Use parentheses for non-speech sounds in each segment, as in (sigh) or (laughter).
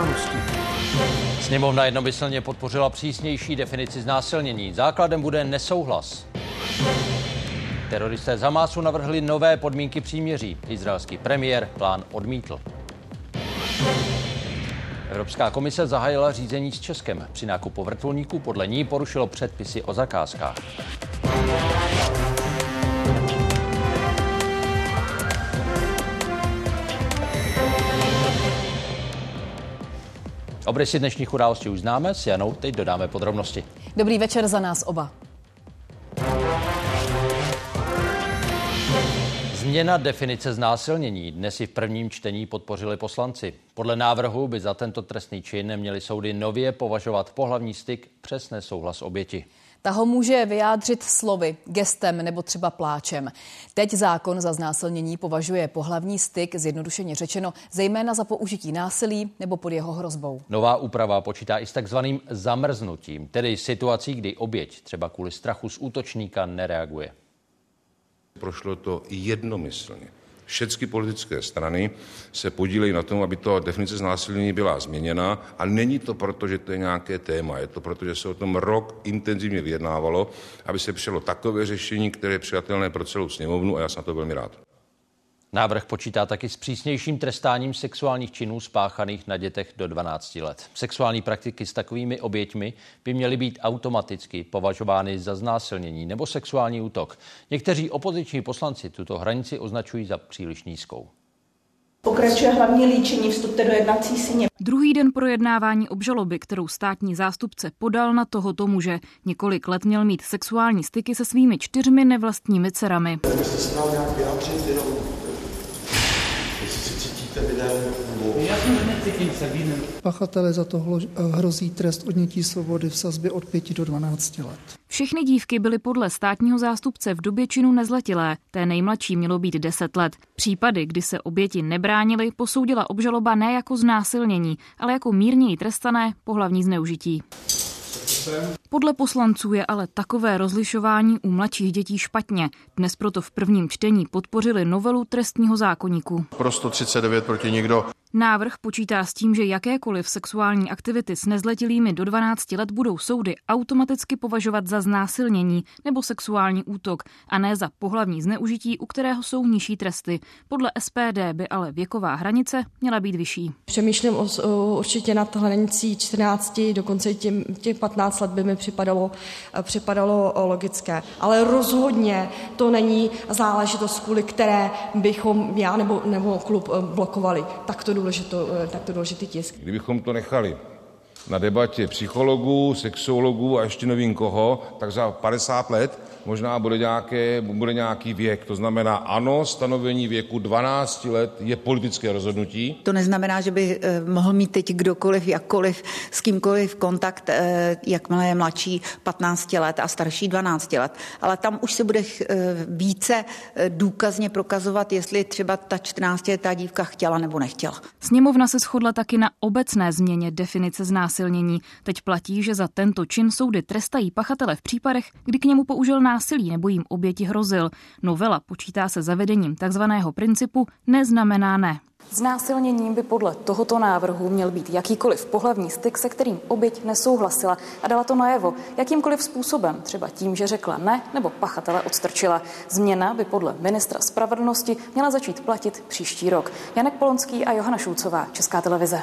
události. Sněmovna jednomyslně podpořila přísnější definici znásilnění. Základem bude nesouhlas. Teroristé z Hamásu navrhli nové podmínky příměří. Izraelský premiér plán odmítl. Evropská komise zahájila řízení s Českem. Při nákupu vrtulníků podle ní porušilo předpisy o zakázkách. Obrysy dnešních událostí už známe, s Janou teď dodáme podrobnosti. Dobrý večer za nás oba. Změna definice znásilnění dnes i v prvním čtení podpořili poslanci. Podle návrhu by za tento trestný čin neměly soudy nově považovat pohlavní styk přes nesouhlas oběti. Ta ho může vyjádřit slovy, gestem nebo třeba pláčem. Teď zákon za znásilnění považuje pohlavní styk, zjednodušeně řečeno, zejména za použití násilí nebo pod jeho hrozbou. Nová úprava počítá i s takzvaným zamrznutím, tedy situací, kdy oběť třeba kvůli strachu z útočníka nereaguje. Prošlo to jednomyslně. Všechny politické strany se podílejí na tom, aby to definice znásilnění byla změněna a není to proto, že to je nějaké téma, je to proto, že se o tom rok intenzivně vyjednávalo, aby se přišlo takové řešení, které je přijatelné pro celou sněmovnu a já jsem na to velmi rád. Návrh počítá taky s přísnějším trestáním sexuálních činů spáchaných na dětech do 12 let. Sexuální praktiky s takovými oběťmi by měly být automaticky považovány za znásilnění nebo sexuální útok. Někteří opoziční poslanci tuto hranici označují za příliš nízkou. Pokračuje hlavní líčení, vstupte do jednací síně. Druhý den projednávání obžaloby, kterou státní zástupce podal na tohoto muže. Několik let měl mít sexuální styky se svými čtyřmi nevlastními dcerami. Se nám nějak vyjádřit, jenom jestli se cítíte vinen, nebo... Já jsem necítím se vinen. Pachatele za to hrozí trest odnětí svobody v sazbě od 5 do 12 let. Všechny dívky byly podle státního zástupce v době činu nezletilé. Té nejmladší mělo být 10 let. Případy, kdy se oběti nebránili, posoudila obžaloba ne jako znásilnění, ale jako mírněji trestané pohlavní zneužití. Podle poslanců je ale takové rozlišování u mladších dětí špatně. Dnes proto v prvním čtení podpořili novelu trestního zákoníku. Pro 139 proti nikdo. Návrh počítá s tím, že jakékoliv sexuální aktivity s nezletilými do 12 let budou soudy automaticky považovat za znásilnění nebo sexuální útok a ne za pohlavní zneužití, u kterého jsou nižší tresty. Podle SPD by ale věková hranice měla být vyšší. Přemýšlím o, o, určitě nad hranicí 14, dokonce těm, těch 15 let by mi připadalo, připadalo logické. Ale rozhodně to není záležitost, kvůli které bychom já nebo, nebo klub blokovali. Tak to důležito, takto důležitý tisk. Kdybychom to nechali na debatě psychologů, sexuologů a ještě nevím koho, tak za 50 let možná bude, nějaké, bude nějaký věk. To znamená, ano, stanovení věku 12 let je politické rozhodnutí. To neznamená, že by eh, mohl mít teď kdokoliv, jakkoliv, s kýmkoliv kontakt, eh, jakmile je mladší 15 let a starší 12 let. Ale tam už se bude eh, více důkazně prokazovat, jestli třeba ta 14 letá dívka chtěla nebo nechtěla. Sněmovna se shodla taky na obecné změně definice znásilnění. Teď platí, že za tento čin soudy trestají pachatele v případech, kdy k němu použil násilí nebo jim oběti hrozil. Novela počítá se zavedením takzvaného principu neznamená ne. Znásilněním by podle tohoto návrhu měl být jakýkoliv pohlavní styk, se kterým oběť nesouhlasila a dala to najevo jakýmkoliv způsobem, třeba tím, že řekla ne nebo pachatele odstrčila. Změna by podle ministra spravedlnosti měla začít platit příští rok. Janek Polonský a Johana Šulcová, Česká televize.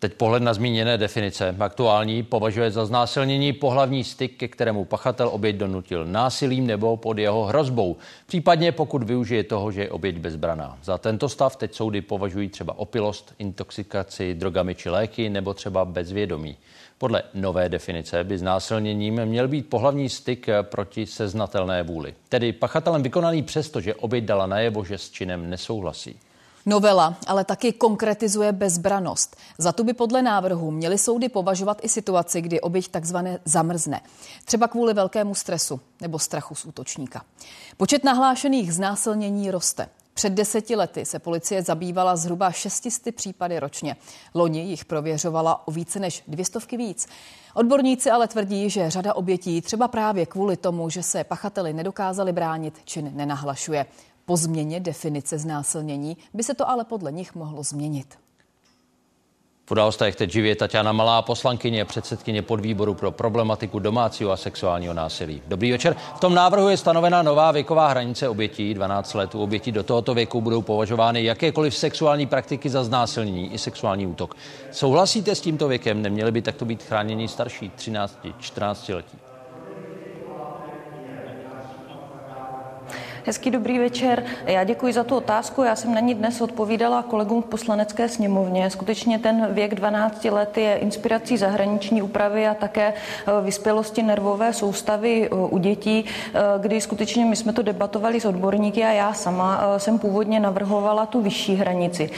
Teď pohled na zmíněné definice. Aktuální považuje za znásilnění pohlavní styk, ke kterému pachatel oběť donutil násilím nebo pod jeho hrozbou. Případně pokud využije toho, že je oběť bezbraná. Za tento stav teď soudy považují třeba opilost, intoxikaci drogami či léky nebo třeba bezvědomí. Podle nové definice by znásilněním měl být pohlavní styk proti seznatelné vůli. Tedy pachatelem vykonaný přesto, že oběť dala najevo, že s činem nesouhlasí. Novela ale taky konkretizuje bezbranost. Za tu by podle návrhu měly soudy považovat i situaci, kdy oběť takzvané zamrzne. Třeba kvůli velkému stresu nebo strachu z útočníka. Počet nahlášených znásilnění roste. Před deseti lety se policie zabývala zhruba šestisty případy ročně. Loni jich prověřovala o více než dvě stovky víc. Odborníci ale tvrdí, že řada obětí třeba právě kvůli tomu, že se pachateli nedokázali bránit, čin nenahlašuje. Po změně definice znásilnění by se to ale podle nich mohlo změnit. V událostech teď živě Tatiana Malá, poslankyně, předsedkyně podvýboru pro problematiku domácího a sexuálního násilí. Dobrý večer. V tom návrhu je stanovena nová věková hranice obětí, 12 let. U obětí do tohoto věku budou považovány jakékoliv sexuální praktiky za znásilnění i sexuální útok. Souhlasíte s tímto věkem? Neměli by takto být chráněni starší, 13, 14 letí? Hezký dobrý večer. Já děkuji za tu otázku. Já jsem na ní dnes odpovídala kolegům v poslanecké sněmovně. Skutečně ten věk 12 let je inspirací zahraniční úpravy a také eh, vyspělosti nervové soustavy eh, u dětí, eh, kdy skutečně my jsme to debatovali s odborníky a já sama jsem původně navrhovala tu vyšší hranici.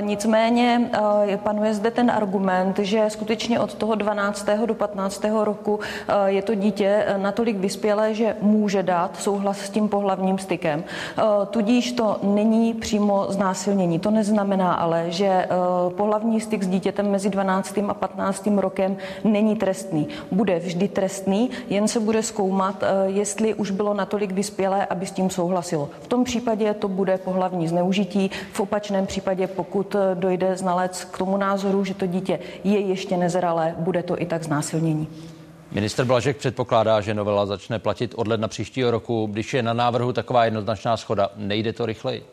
Nicméně panuje zde ten argument, že skutečně od toho 12. do 15. roku je to dítě natolik vyspělé, že může dát souhlas s tím pohlavním stykem stykem. Eh, tudíž to není přímo znásilnění. To neznamená ale, že eh, pohlavní styk s dítětem mezi 12. a 15. rokem není trestný. Bude vždy trestný, jen se bude zkoumat, eh, jestli už bylo natolik vyspělé, aby s tím souhlasilo. V tom případě to bude pohlavní zneužití. V opačném případě, pokud dojde znalec k tomu názoru, že to dítě je ještě nezralé, bude to i tak znásilnění. Minister Blažek předpokládá, že novela začne platit od ledna příštího roku. Když je na návrhu taková jednoznačná schoda, nejde to rychleji?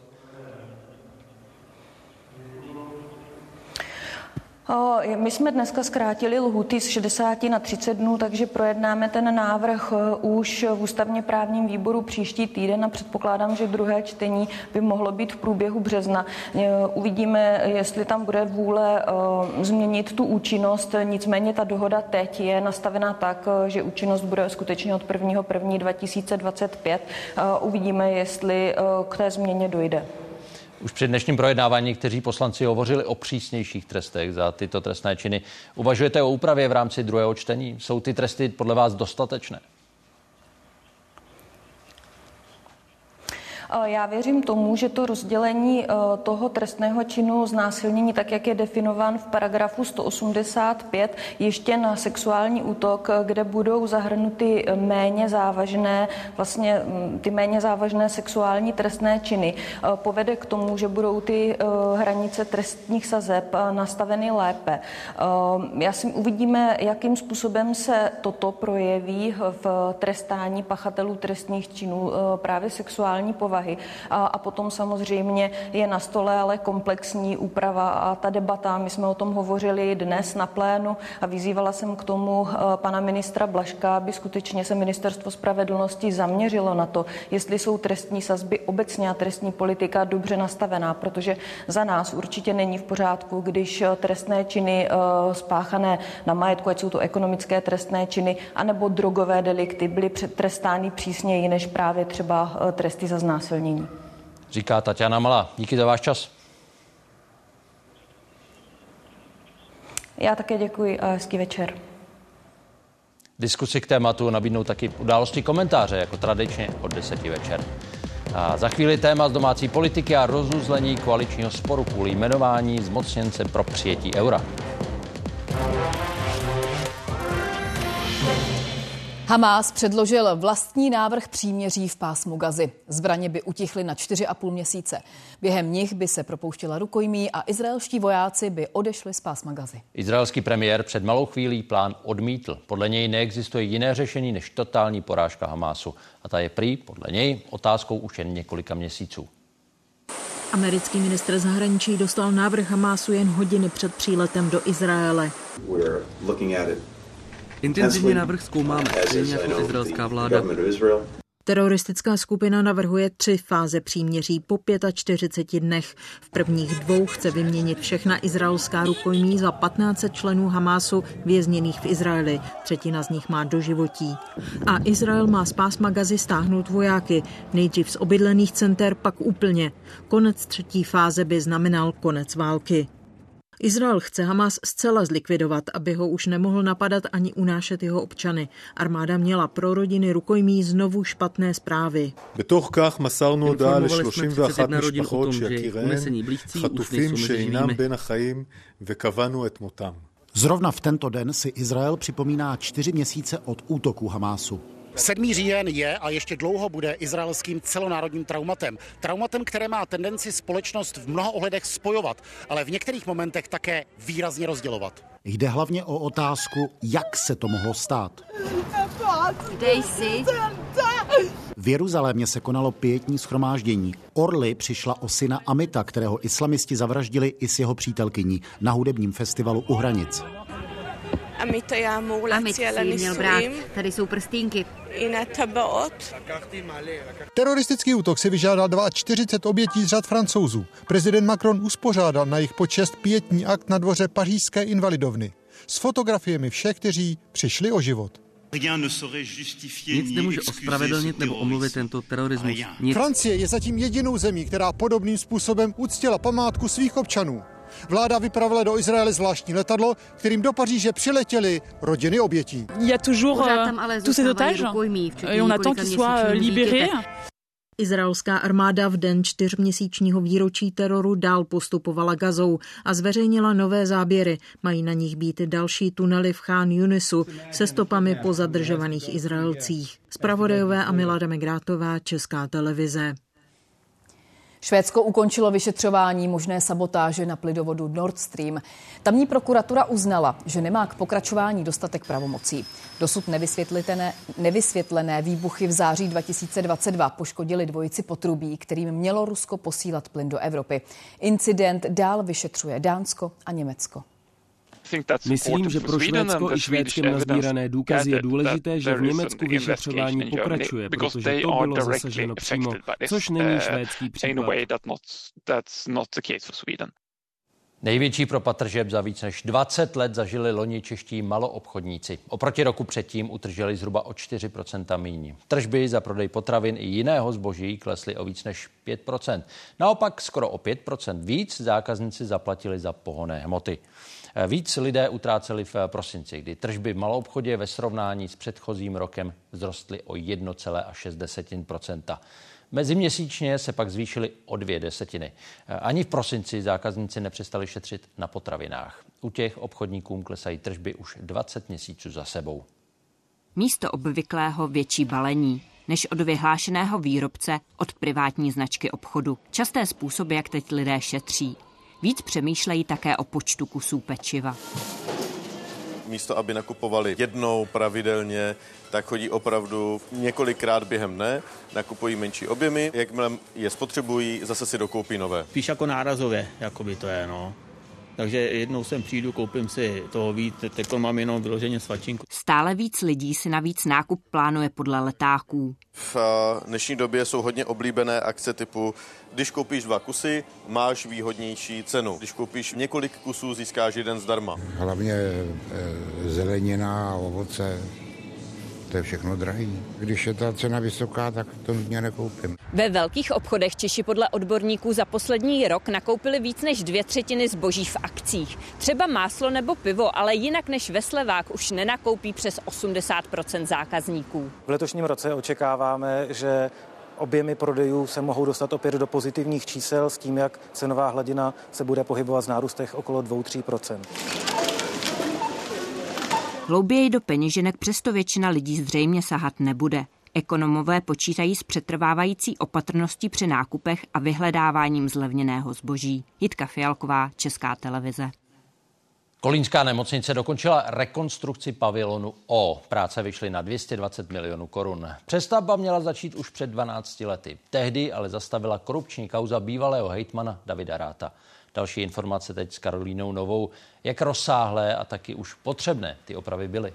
My jsme dneska zkrátili lhuty z 60 na 30 dnů, takže projednáme ten návrh e, už v ústavně právním výboru příští týden a předpokládám, že druhé čtení by mohlo být v průběhu března. E, uvidíme, jestli tam bude vůle e, změnit tu účinnost, nicméně ta dohoda teď je nastavená tak, že účinnost bude skutečně od 1. 1. 2025. Uvidíme, jestli k té změně dojde. Už při dnešním projednávání kteří poslanci hovořili o přísnějších trestech za tyto trestné činy. Uvažujete o úpravě v rámci druhého čtení? Jsou ty tresty podle vás dostatečné? Já věřím tomu, že to rozdělení eh, toho trestného činu znásilnění, tak jak je definován v paragrafu 185, ještě na sexuální útok, kde budou zahrnuty méně závažné, vlastně mm, ty méně závažné sexuální trestné činy, eh, povede k tomu, že budou ty eh, hranice trestních sazeb nastaveny lépe. Já si uvidíme, jakým způsobem se toto projeví v trestání pachatelů trestných činů právě sexuální povahy povahy. A, a potom samozřejmě je na stole ale komplexní úprava a ta debata, my jsme o tom hovořili dnes na plénu a vyzývala jsem k tomu eh, pana ministra Blaška, aby skutečně se ministerstvo spravedlnosti zaměřilo na to, jestli jsou trestní sazby obecně a trestní politika dobře nastavená, protože za nás určitě není v pořádku, když eh, trestné činy eh, spáchané na majetku, ať jsou to ekonomické trestné činy, anebo drogové delikty byly trestány přísněji než právě třeba tresty za znásilnění znásilnění. Říká Tatiana Malá. Díky za váš čas. Já také děkuji a hezký večer. Diskusi k tématu nabídnou taky události komentáře, jako tradičně od 10 večer. A za chvíli téma z domácí politiky a rozuzlení koaličního sporu kvůli jmenování zmocněnce pro přijetí eura. Hamás předložil vlastní návrh příměří v pásmu Gazy. Zbraně by utichly na 4,5 měsíce. Během nich by se propouštěla rukojmí a izraelští vojáci by odešli z pásma Gazy. Izraelský premiér před malou chvílí plán odmítl. Podle něj neexistuje jiné řešení než totální porážka Hamásu. A ta je prý, podle něj, otázkou už jen několika měsíců. Americký ministr zahraničí dostal návrh Hamásu jen hodiny před příletem do Izraele. Intenzivně návrh zkoumáme, stejně jako izraelská vláda. Teroristická skupina navrhuje tři fáze příměří po 45 dnech. V prvních dvou chce vyměnit všechna izraelská rukojmí za 15 členů Hamásu vězněných v Izraeli. Třetina z nich má doživotí. A Izrael má z pásma Gazy stáhnout vojáky. Nejdřív z obydlených center, pak úplně. Konec třetí fáze by znamenal konec války. Izrael chce Hamas zcela zlikvidovat, aby ho už nemohl napadat ani unášet jeho občany. Armáda měla pro rodiny rukojmí znovu špatné zprávy. Informovali jsme rodin o tom, že unesení blízcí už nejsou mezi živými. Zrovna v tento den si Izrael připomíná čtyři měsíce od útoku Hamásu. 7. říjen je a ještě dlouho bude izraelským celonárodním traumatem. Traumatem, které má tendenci společnost v mnoha ohledech spojovat, ale v některých momentech také výrazně rozdělovat. Jde hlavně o otázku, jak se to mohlo stát. Kde jsi? V Jeruzalémě se konalo pětní schromáždění. Orly přišla o syna Amita, kterého islamisti zavraždili i s jeho přítelkyní na hudebním festivalu u hranic. Amit si měl brát. Tady jsou prstínky. Teroristický útok si vyžádal 42 obětí z řad francouzů. Prezident Macron uspořádal na jejich počest pětní akt na dvoře pařížské invalidovny s fotografiemi všech, kteří přišli o život. Nic nemůže ospravedlnit nebo omluvit tento terorismus. Nic. Francie je zatím jedinou zemí, která podobným způsobem uctila památku svých občanů. Vláda vypravila do Izraele zvláštní letadlo, kterým do Paříže přiletěly rodiny obětí. Je toujours uh, tous ces otages et on attend qu'ils soient euh, libérés. Izraelská armáda v den čtyřměsíčního výročí teroru dál postupovala gazou a zveřejnila nové záběry. Mají na nich být další tunely v Chán Yunisu se stopami po zadržovaných Izraelcích. Spravodajové a Milada Megrátová, Česká televize. Švédsko ukončilo vyšetřování možné sabotáže na plynovodu Nord Stream. Tamní prokuratura uznala, že nemá k pokračování dostatek pravomocí. Dosud nevysvětlené, nevysvětlené výbuchy v září 2022 poškodili dvojici potrubí, kterým mělo Rusko posílat plyn do Evropy. Incident dál vyšetřuje Dánsko a Německo. Myslím, že pro Švédsko i švédskem nazbírané důkazy je důležité, že v Německu vyšetřování pokračuje, protože to bylo zasaženo přímo, což není uh, švédský případ. Největší propad tržeb za víc než 20 let zažili loni čeští maloobchodníci. Oproti roku předtím utrželi zhruba o 4% míň. Tržby za prodej potravin i jiného zboží klesly o víc než 5% Naopak skoro o 5% víc zákazníci zaplatili za pohonné hmoty. Víc lidé utráceli v prosinci, kdy tržby v maloobchodě ve srovnání s předchozím rokem vzrostly o 1,6 Meziměsíčně se pak zvýšily o dvě desetiny. Ani v prosinci zákazníci nepřestali šetřit na potravinách. U těch obchodníkům klesají tržby už 20 měsíců za sebou. Místo obvyklého větší balení než od vyhlášeného výrobce od privátní značky obchodu. Časté způsoby, jak teď lidé šetří. Víc přemýšlejí také o počtu kusů pečiva. Místo, aby nakupovali jednou pravidelně, tak chodí opravdu několikrát během dne, nakupují menší objemy, jakmile je spotřebují, zase si dokoupí nové. Spíš jako nárazově, jako by to je, no. Takže jednou sem přijdu, koupím si toho víc, teď mám jenom vyloženě svačinku. Stále víc lidí si navíc nákup plánuje podle letáků. V dnešní době jsou hodně oblíbené akce typu, když koupíš dva kusy, máš výhodnější cenu. Když koupíš několik kusů, získáš jeden zdarma. Hlavně e, zelenina a ovoce to je všechno drahý. Když je ta cena vysoká, tak to nutně nekoupím. Ve velkých obchodech Češi podle odborníků za poslední rok nakoupili víc než dvě třetiny zboží v akcích. Třeba máslo nebo pivo, ale jinak než ve slevách už nenakoupí přes 80% zákazníků. V letošním roce očekáváme, že objemy prodejů se mohou dostat opět do pozitivních čísel s tím, jak cenová hladina se bude pohybovat z nárůstech okolo 2-3 Hlouběji do peněženek přesto většina lidí zřejmě sahat nebude. Ekonomové počítají s přetrvávající opatrností při nákupech a vyhledáváním zlevněného zboží. Jitka Fialková, Česká televize. Kolínská nemocnice dokončila rekonstrukci pavilonu O. Práce vyšly na 220 milionů korun. Přestavba měla začít už před 12 lety. Tehdy ale zastavila korupční kauza bývalého hejtmana Davida Ráta. Další informace teď s Karolínou Novou. Jak rozsáhlé a taky už potřebné ty opravy byly?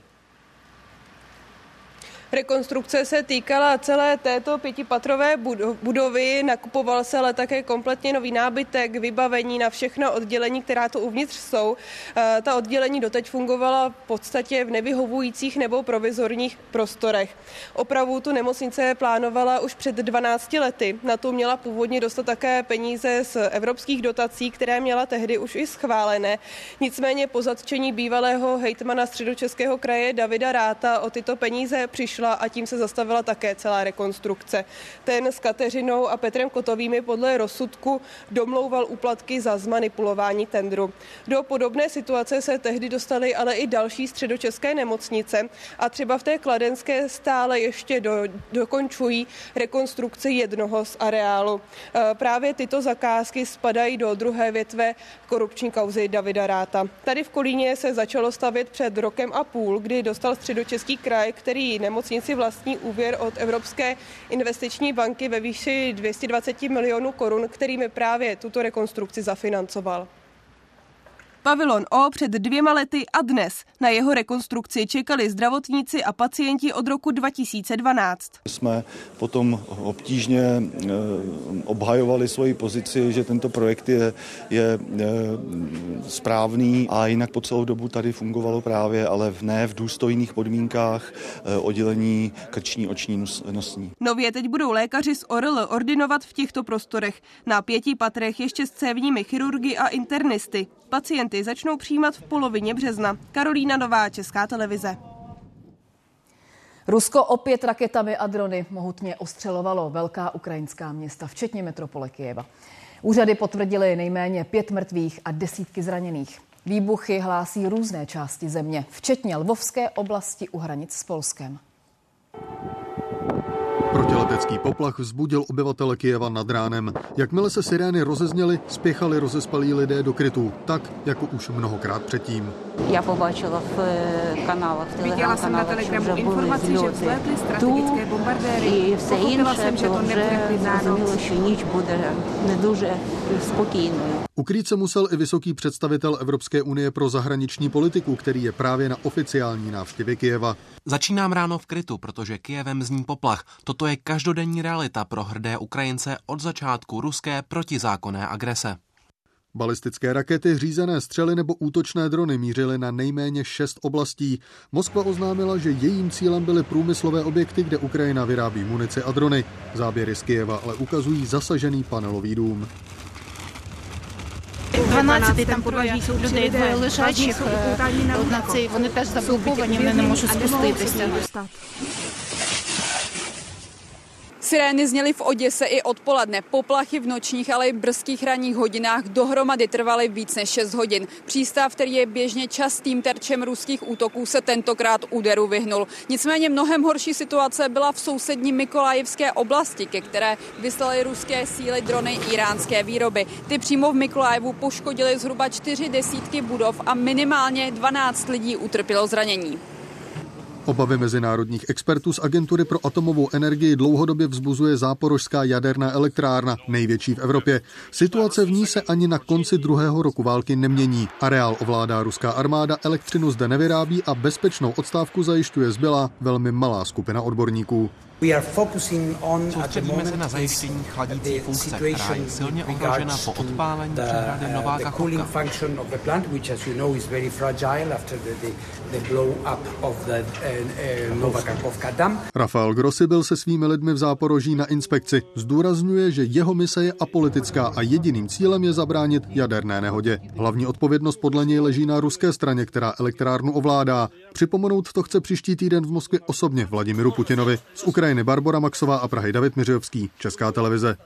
Rekonstrukce se týkala celé této pětipatrové budovy, nakupoval se ale také kompletně nový nábytek, vybavení na všechno oddělení, která to uvnitř jsou. Eh, ta oddělení doteď fungovala v podstatě v nevyhovujících nebo provizorních prostorech. Opravu tu nemocnice plánovala už před 12 lety. Na to měla původně dostat také peníze z evropských dotací, které měla tehdy už i schválené. Nicméně po zatčení bývalého hejtmana středočeského kraje Davida Ráta o tyto peníze přišla a tím se zastavila také celá rekonstrukce. Ten s Kateřinou a Petrem Kotovými podle rozsudku domlouval úplatky za zmanipulování tendru. Do podobné situace se tehdy dostaly ale i další středočeské nemocnice a třeba v té kladenské stále ještě do, dokončují rekonstrukci jednoho z areálu. E, právě tyto zakázky spadají do druhé větve korupční kauzy Davida Ráta. Tady v Kolíně se začalo stavět před rokem a půl, kdy dostal středočeský kraj, který nemocnici vlastní úvěr od Evropské investiční banky ve výši 220 milionů korun, kterými právě tuto rekonstrukci zafinancoval. Pavilon O před dvěma lety a dnes. Na jeho rekonstrukci čekali zdravotníci a pacienti od roku 2012. Jsme potom obtížně eh, obhajovali svoji pozici, že tento projekt je, je eh, správný a jinak po celou dobu tady fungovalo právě, ale v ne v důstojných podmínkách eh, oddělení krční oční nosní. Nově teď budou lékaři z ORL ordinovat v těchto prostorech. Na pěti patrech ještě s cévními chirurgy a internisty. Pacienty začnou přijímat v polovině března. Karolína Nová, Česká televize. Rusko opět raketami a drony mohutně ostřelovalo velká ukrajinská města, včetně metropole Kijeva. Úřady potvrdily nejméně pět mrtvých a desítky zraněných. Výbuchy hlásí různé části země, včetně Lvovské oblasti u hranic s Polskem. Letecký poplach vzbudil obyvatele Kijeva nad ránem. Jakmile se sirény rozezněly, spěchali rozespalí lidé do krytů, tak jako už mnohokrát předtím. Já pobačila v eh, kanálech, v Viděla jsem na Telegramu informaci, že vzletly strategické bombardéry. Pochopila jsem, že to nebude klidná že nič bude neduže. Ukrýt se musel i vysoký představitel Evropské unie pro zahraniční politiku, který je právě na oficiální návštěvě Kijeva. Začínám ráno v krytu, protože Kijevem zní poplach. Toto je každý každodenní realita pro hrdé Ukrajince od začátku ruské protizákonné agrese. Balistické rakety, řízené střely nebo útočné drony mířily na nejméně šest oblastí. Moskva oznámila, že jejím cílem byly průmyslové objekty, kde Ukrajina vyrábí munici a drony. Záběry z Kijeva ale ukazují zasažený panelový dům. 12 там подважні люди лежачих на цей, вони теж заблоковані, вони не можуть спуститися. Sirény zněly v Oděse i odpoledne. Poplachy v nočních, ale i brzkých ranních hodinách dohromady trvaly víc než 6 hodin. Přístav, který je běžně častým terčem ruských útoků, se tentokrát úderu vyhnul. Nicméně mnohem horší situace byla v sousední Mikolajevské oblasti, ke které vyslaly ruské síly drony iránské výroby. Ty přímo v Mikolajevu poškodily zhruba čtyři desítky budov a minimálně 12 lidí utrpělo zranění. Obavy mezinárodních expertů z Agentury pro atomovou energii dlouhodobě vzbuzuje záporožská jaderná elektrárna, největší v Evropě. Situace v ní se ani na konci druhého roku války nemění. Areál ovládá ruská armáda, elektřinu zde nevyrábí a bezpečnou odstávku zajišťuje zbylá velmi malá skupina odborníků. Soustředíme se na zajištění chladící funkce, která je silně ohrožena po odpálení přehrady Nová Kachovka. Rafael Grossi byl se svými lidmi v Záporoží na inspekci. Zdůrazňuje, že jeho mise je apolitická a jediným cílem je zabránit jaderné nehodě. Hlavní odpovědnost podle něj leží na ruské straně, která elektrárnu ovládá. Připomenout to chce příští týden v Moskvě osobně Vladimiru Putinovi. Z Ukrajiny Barbara Maxová a Prahy David Miřovský, Česká televize.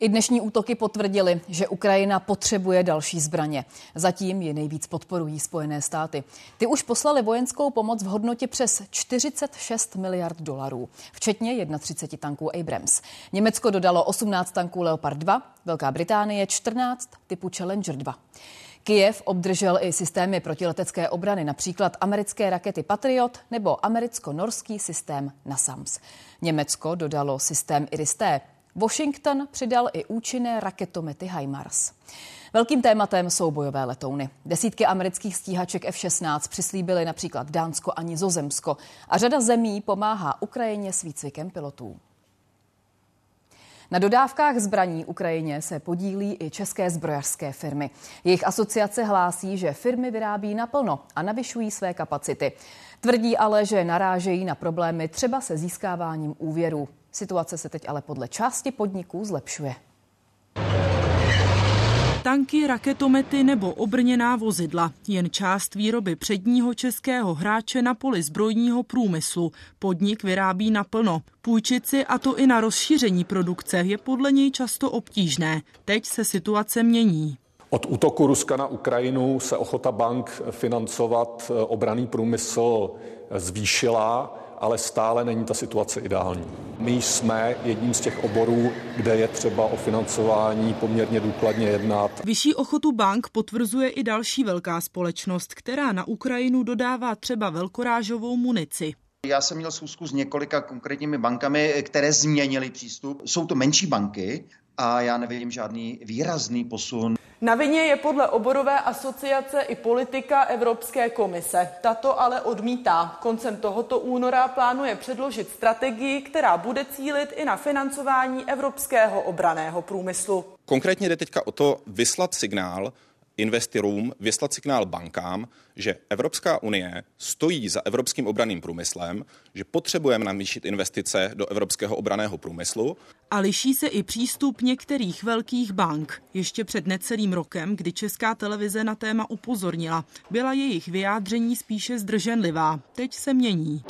I dnešní útoky potvrdili, že Ukrajina potřebuje další zbraně. Zatím je nejvíc podporují Spojené státy. Ty už poslali vojenskou pomoc v hodnotě přes 46 miliard dolarů, včetně 31 tanků Abrams. Německo dodalo 18 tanků Leopard 2, Velká Británie 14 typu Challenger 2. Kijev obdržel i systémy protiletecké obrany, například americké rakety Patriot nebo americko-norský systém NASAMS. Německo dodalo systém Iris-T. Washington přidal i účinné raketomety HIMARS. Velkým tématem jsou bojové letouny. Desítky amerických stíhaček F-16 přislíbily například Dánsko a Nizozemsko a řada zemí pomáhá Ukrajině s výcvikem pilotů. Na dodávkách zbraní Ukrajině se podílí i české zbrojařské firmy. Jejich asociace hlásí, že firmy vyrábí naplno a navyšují své kapacity. Tvrdí ale, že narážejí na problémy třeba se získáváním úvěrů. Situace se teď ale podle části podniků zlepšuje. Tanky, raketomety nebo obrněná vozidla. Jen část výroby předního českého hráče na poli zbrojního průmyslu. Podnik vyrábí naplno. Půjčit si a to i na rozšíření produkce je podle něj často obtížné. Teď se situace mění. Od útoku Ruska na Ukrajinu se ochota bank financovat eh, obraný průmysl zvýšila, ale stále není ta situace ideální. My jsme jedním z těch oborů, kde je třeba o financování poměrně důkladně jednat. Vyšší ochotu bank potvrzuje i další velká společnost, která na Ukrajinu dodává třeba velkorážovou munici. Já jsem měl schůzku s několika konkrétními bankami, které změnily přístup. Jsou to menší banky a já nevidím žádný výrazný posun. Na vině je podle oborové asociace i politika Evropské komise. Tato ale odmítá. Koncem tohoto února plánuje předložit strategii, která bude cílit i na financování evropského obraného průmyslu. Konkrétně jde teďka o to vyslat signál investorům, vyslat signál bankám, že Evropská unie stojí za evropským obraným průmyslem, že potřebujeme navýšit investice do evropského obraného průmyslu. A liší se i přístup některých velkých bank. Ještě před necelým rokem, kdy Česká televize na téma upozornila, byla jejich vyjádření spíše zdrženlivá. Teď se mění.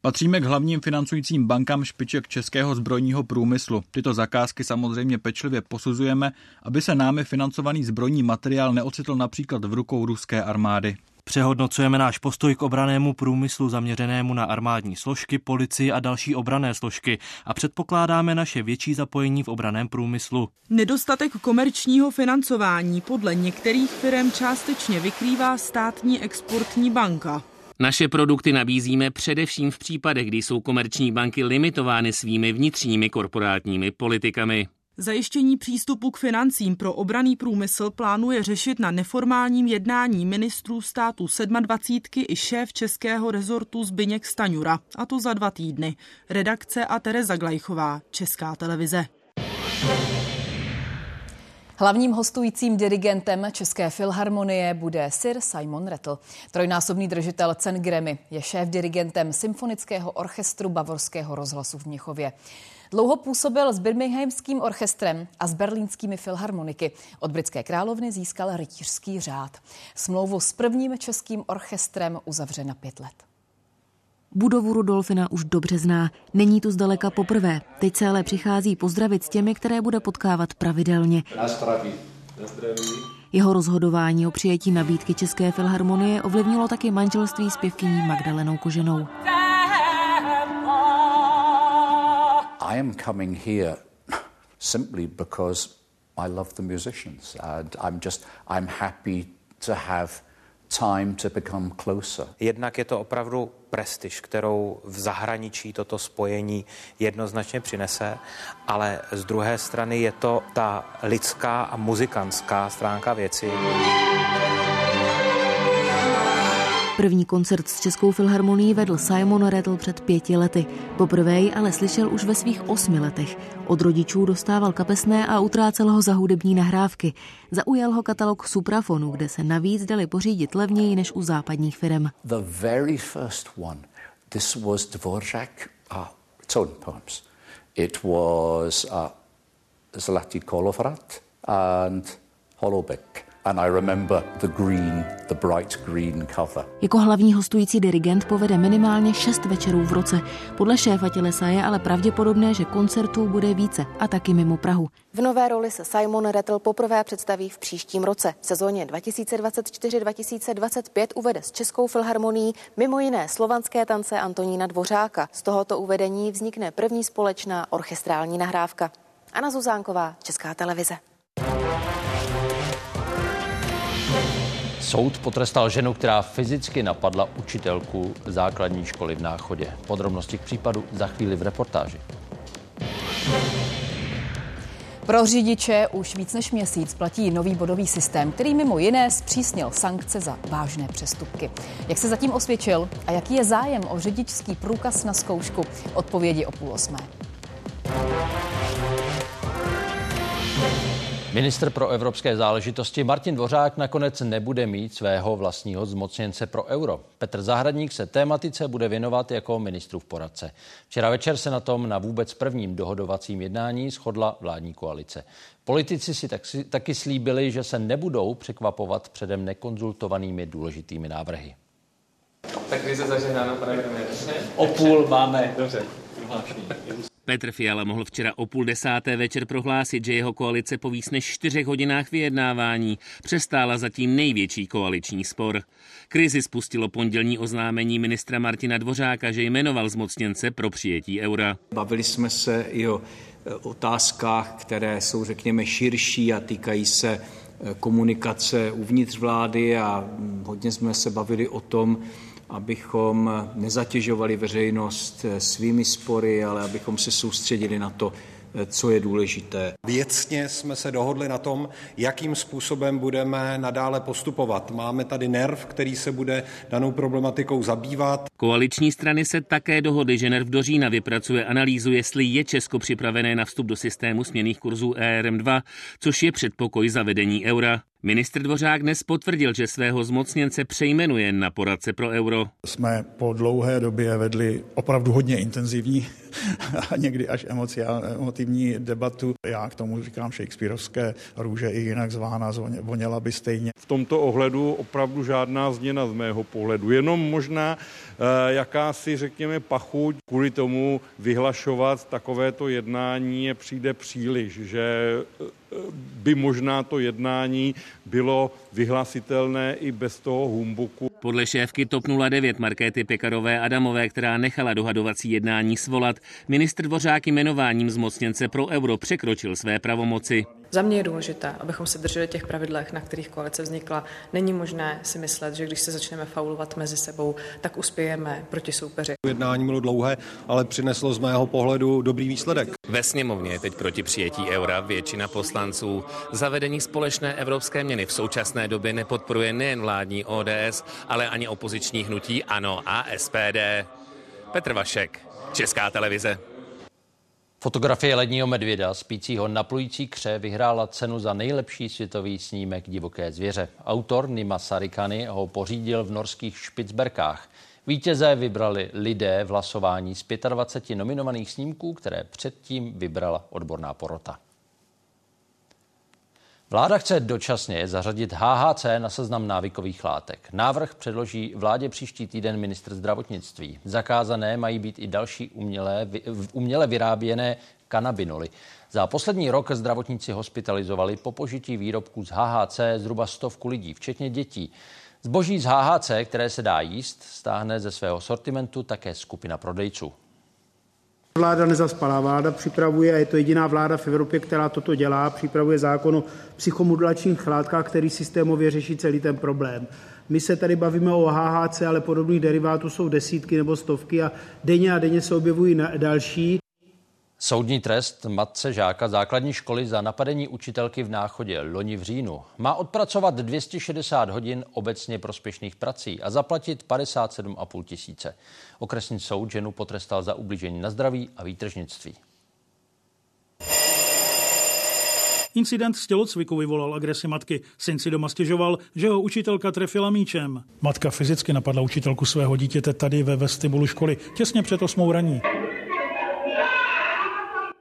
Patříme k hlavním financujícím bankám špiček českého zbrojního průmyslu. Tyto zakázky samozřejmě pečlivě posuzujeme, aby se námi financovaný zbrojní materiál neocitl například v rukou ruské armády. Přehodnocujeme náš postoj k obranému průmyslu zaměřenému na armádní složky, policii a další obrané složky a předpokládáme naše větší zapojení v obraném průmyslu. Nedostatek komerčního financování podle některých firm částečně vykrývá státní exportní banka. Naše produkty nabízíme především v případech, kdy jsou komerční banky limitovány svými vnitřními korporátními politikami. Zajištění přístupu k financím pro obraný průmysl plánuje řešit na neformálním jednání ministrů státu 27 i šéf českého rezortu Zbyněk Staňura, a to za dva týdny. Redakce a Tereza Glajchová, Česká televize. Hlavním hostujícím dirigentem České filharmonie bude Sir Simon Rattle. Trojnásobný držitel cen Grammy je šéf dirigentem Symfonického orchestru Bavorského rozhlasu v Měchově. Dlouho působil s Birminghamským orchestrem a s berlínskými filharmoniky. Od britské královny získal rytířský řád. Smlouvu s prvním českým orchestrem uzavře na pět let. Budovu Rudolfina už dobře zná. Není tu zdaleka poprvé. Teď se ale přichází pozdravit s těmi, které bude potkávat pravidelně. Na zdraví. Na zdraví. Jeho rozhodování o přijetí nabídky České filharmonie ovlivnilo taky manželství s pěvkyní Magdalenou Koženou. I am coming here (clears throat) simply because I love the musicians and I'm just I'm happy to have time to become closer. Jednak je to opravdu prestiž, kterou v zahraničí toto spojení jednoznačně přinese, ale z druhé strany je to ta lidská a muzikantská stránka věci. První koncert s Českou filharmonií vedl Simon Rattle před pěti lety. Poprvé ji ale slyšel už ve svých osmi letech. Od rodičů dostával kapesné a utrácel ho za hudební nahrávky. Zaujal ho katalog Suprafonu, kde se navíc dali pořídit levněji než u západních firm. The very first one, this was tone poems. It was uh, Zlatý Kolovrat and Holobek and I remember the green, the bright green cover. Jako hlavní hostující dirigent povede minimálně šest večerů v roce. Podle šéfa tělesa je ale pravděpodobné, že koncertů bude více a taky mimo Prahu. V nové roli se Simon Rattle poprvé představí v příštím roce. V sezóně 2024-2025 uvede s Českou filharmonií mimo jiné slovanské tance Antonína Dvořáka. Z tohoto uvedení vznikne první společná orchestrální nahrávka. Anna Zuzánková, Česká televize. Soud potrestal ženu, která fyzicky napadla učitelku základní školy v Náchodě. Podrobnosti k případu za chvíli v reportáži. Pro řidiče už víc než měsíc platí nový bodový systém, který mimo jiné zpřísnil sankce za vážné přestupky. Jak se zatím osvědčil a jaký je zájem o řidičský průkaz na zkoušku? Odpovědi o půl osmé. Ministr pro evropské záležitosti Martin Dvořák nakonec nebude mít svého vlastního zmocněnce pro euro. Petr Zahradník se tématice bude věnovat jako ministrův poradce. Včera večer se na tom na vůbec prvním dohodovacím jednání shodla vládní koalice. Politici si taky, taky slíbili, že se nebudou překvapovat předem nekonzultovanými důležitými návrhy. Tak krize zažehnáno, pane O půl máme. Dobře. Petr Fiala mohl včera o půl desáté večer prohlásit, že jeho koalice po víc než čtyřech hodinách vyjednávání přestála zatím největší koaliční spor. Krizi spustilo pondělní oznámení ministra Martina Dvořáka, že jmenoval zmocněnce pro přijetí eura. Bavili jsme se i o e, otázkách, které jsou, řekněme, širší a týkají se e, komunikace uvnitř vlády a hodně jsme se bavili o tom, abychom nezatěžovali veřejnost svými spory, ale abychom se soustředili na to, co je důležité. Věcně jsme se dohodli na tom, jakým způsobem budeme nadále postupovat. Máme tady NERV, který se bude danou problematikou zabývat. Koaliční strany se také dohodly, že NERV do října vypracuje analýzu, jestli je Česko připravené na vstup do systému směných kurzů ERM2, což je předpokoj zavedení eura. Ministr Dvořák dnes potvrdil, že svého zmocněnce přejmenuje na poradce pro euro. Jsme po dlouhé době vedli opravdu hodně intenzivní a někdy až emotivní debatu. Já k tomu říkám Shakespeareovské růže i jinak zvána, voněla by stejně. V tomto ohledu opravdu žádná změna z mého pohledu. Jenom možná eh, jakási, řekněme, pachuť kvůli tomu vyhlašovat takovéto jednání je přijde příliš, že eh, by možná to jednání bylo vyhlasitelné i bez toho humbuku. Podle šéfky TOP 09 Markéty Pekarové Adamové, která nechala dohadovací jednání svolat, ministr Dvořák jmenováním zmocněnce pro euro překročil své pravomoci. Za mě je důležité, abychom se drželi těch pravidlech, na kterých koalice vznikla. Není možné si myslet, že když se začneme faulovat mezi sebou, tak uspějeme proti soupeři. Jednání bylo dlouhé, ale přineslo z mého pohledu dobrý výsledek. Ve sněmovně je teď proti přijetí eura většina poslanců. Zavedení společné evropské měny v současné době nepodporuje nejen vládní ODS, ale ani opoziční hnutí ANO a SPD. Petr Vašek, Česká televize. Fotografie ledního medvěda spícího na plující kře vyhrála cenu za nejlepší světový snímek divoké zvěře. Autor Nima Sarikany ho pořídil v norských Špicberkách. Vítěze vybrali lidé v hlasování z 25 nominovaných snímků, které předtím vybrala odborná porota. Vláda chce dočasně zařadit HHC na seznam návykových látek. Návrh předloží vládě příští týden ministr zdravotnictví. Zakázané mají být i další umělé, uměle vyráběné kanabinoly. Za poslední rok zdravotníci hospitalizovali po požití výrobků z HHC zhruba stovku lidí, včetně dětí. Zboží z HHC, které se dá jíst, stáhne ze svého sortimentu také skupina prodejců. Vláda nezaspalá, vláda připravuje, a je to jediná vláda v Evropě, která toto dělá, připravuje zákon o psychomodulačních látkách, který systémově řeší celý ten problém. My se tady bavíme o HHC, ale podobných derivátů jsou desítky nebo stovky a denně a denně se objevují další. Soudní trest matce žáka základní školy za napadení učitelky v Náchodě loni v říjnu má odpracovat 260 hodin obecně prospěšných prací a zaplatit 57,5 tisíce. Okresní soud ženu potrestal za ublížení na zdraví a výtržnictví. Incident z tělocviku vyvolal agresi matky. Syn si doma stěžoval, že ho učitelka trefila míčem. Matka fyzicky napadla učitelku svého dítěte tady ve vestibulu školy těsně před osmou raní.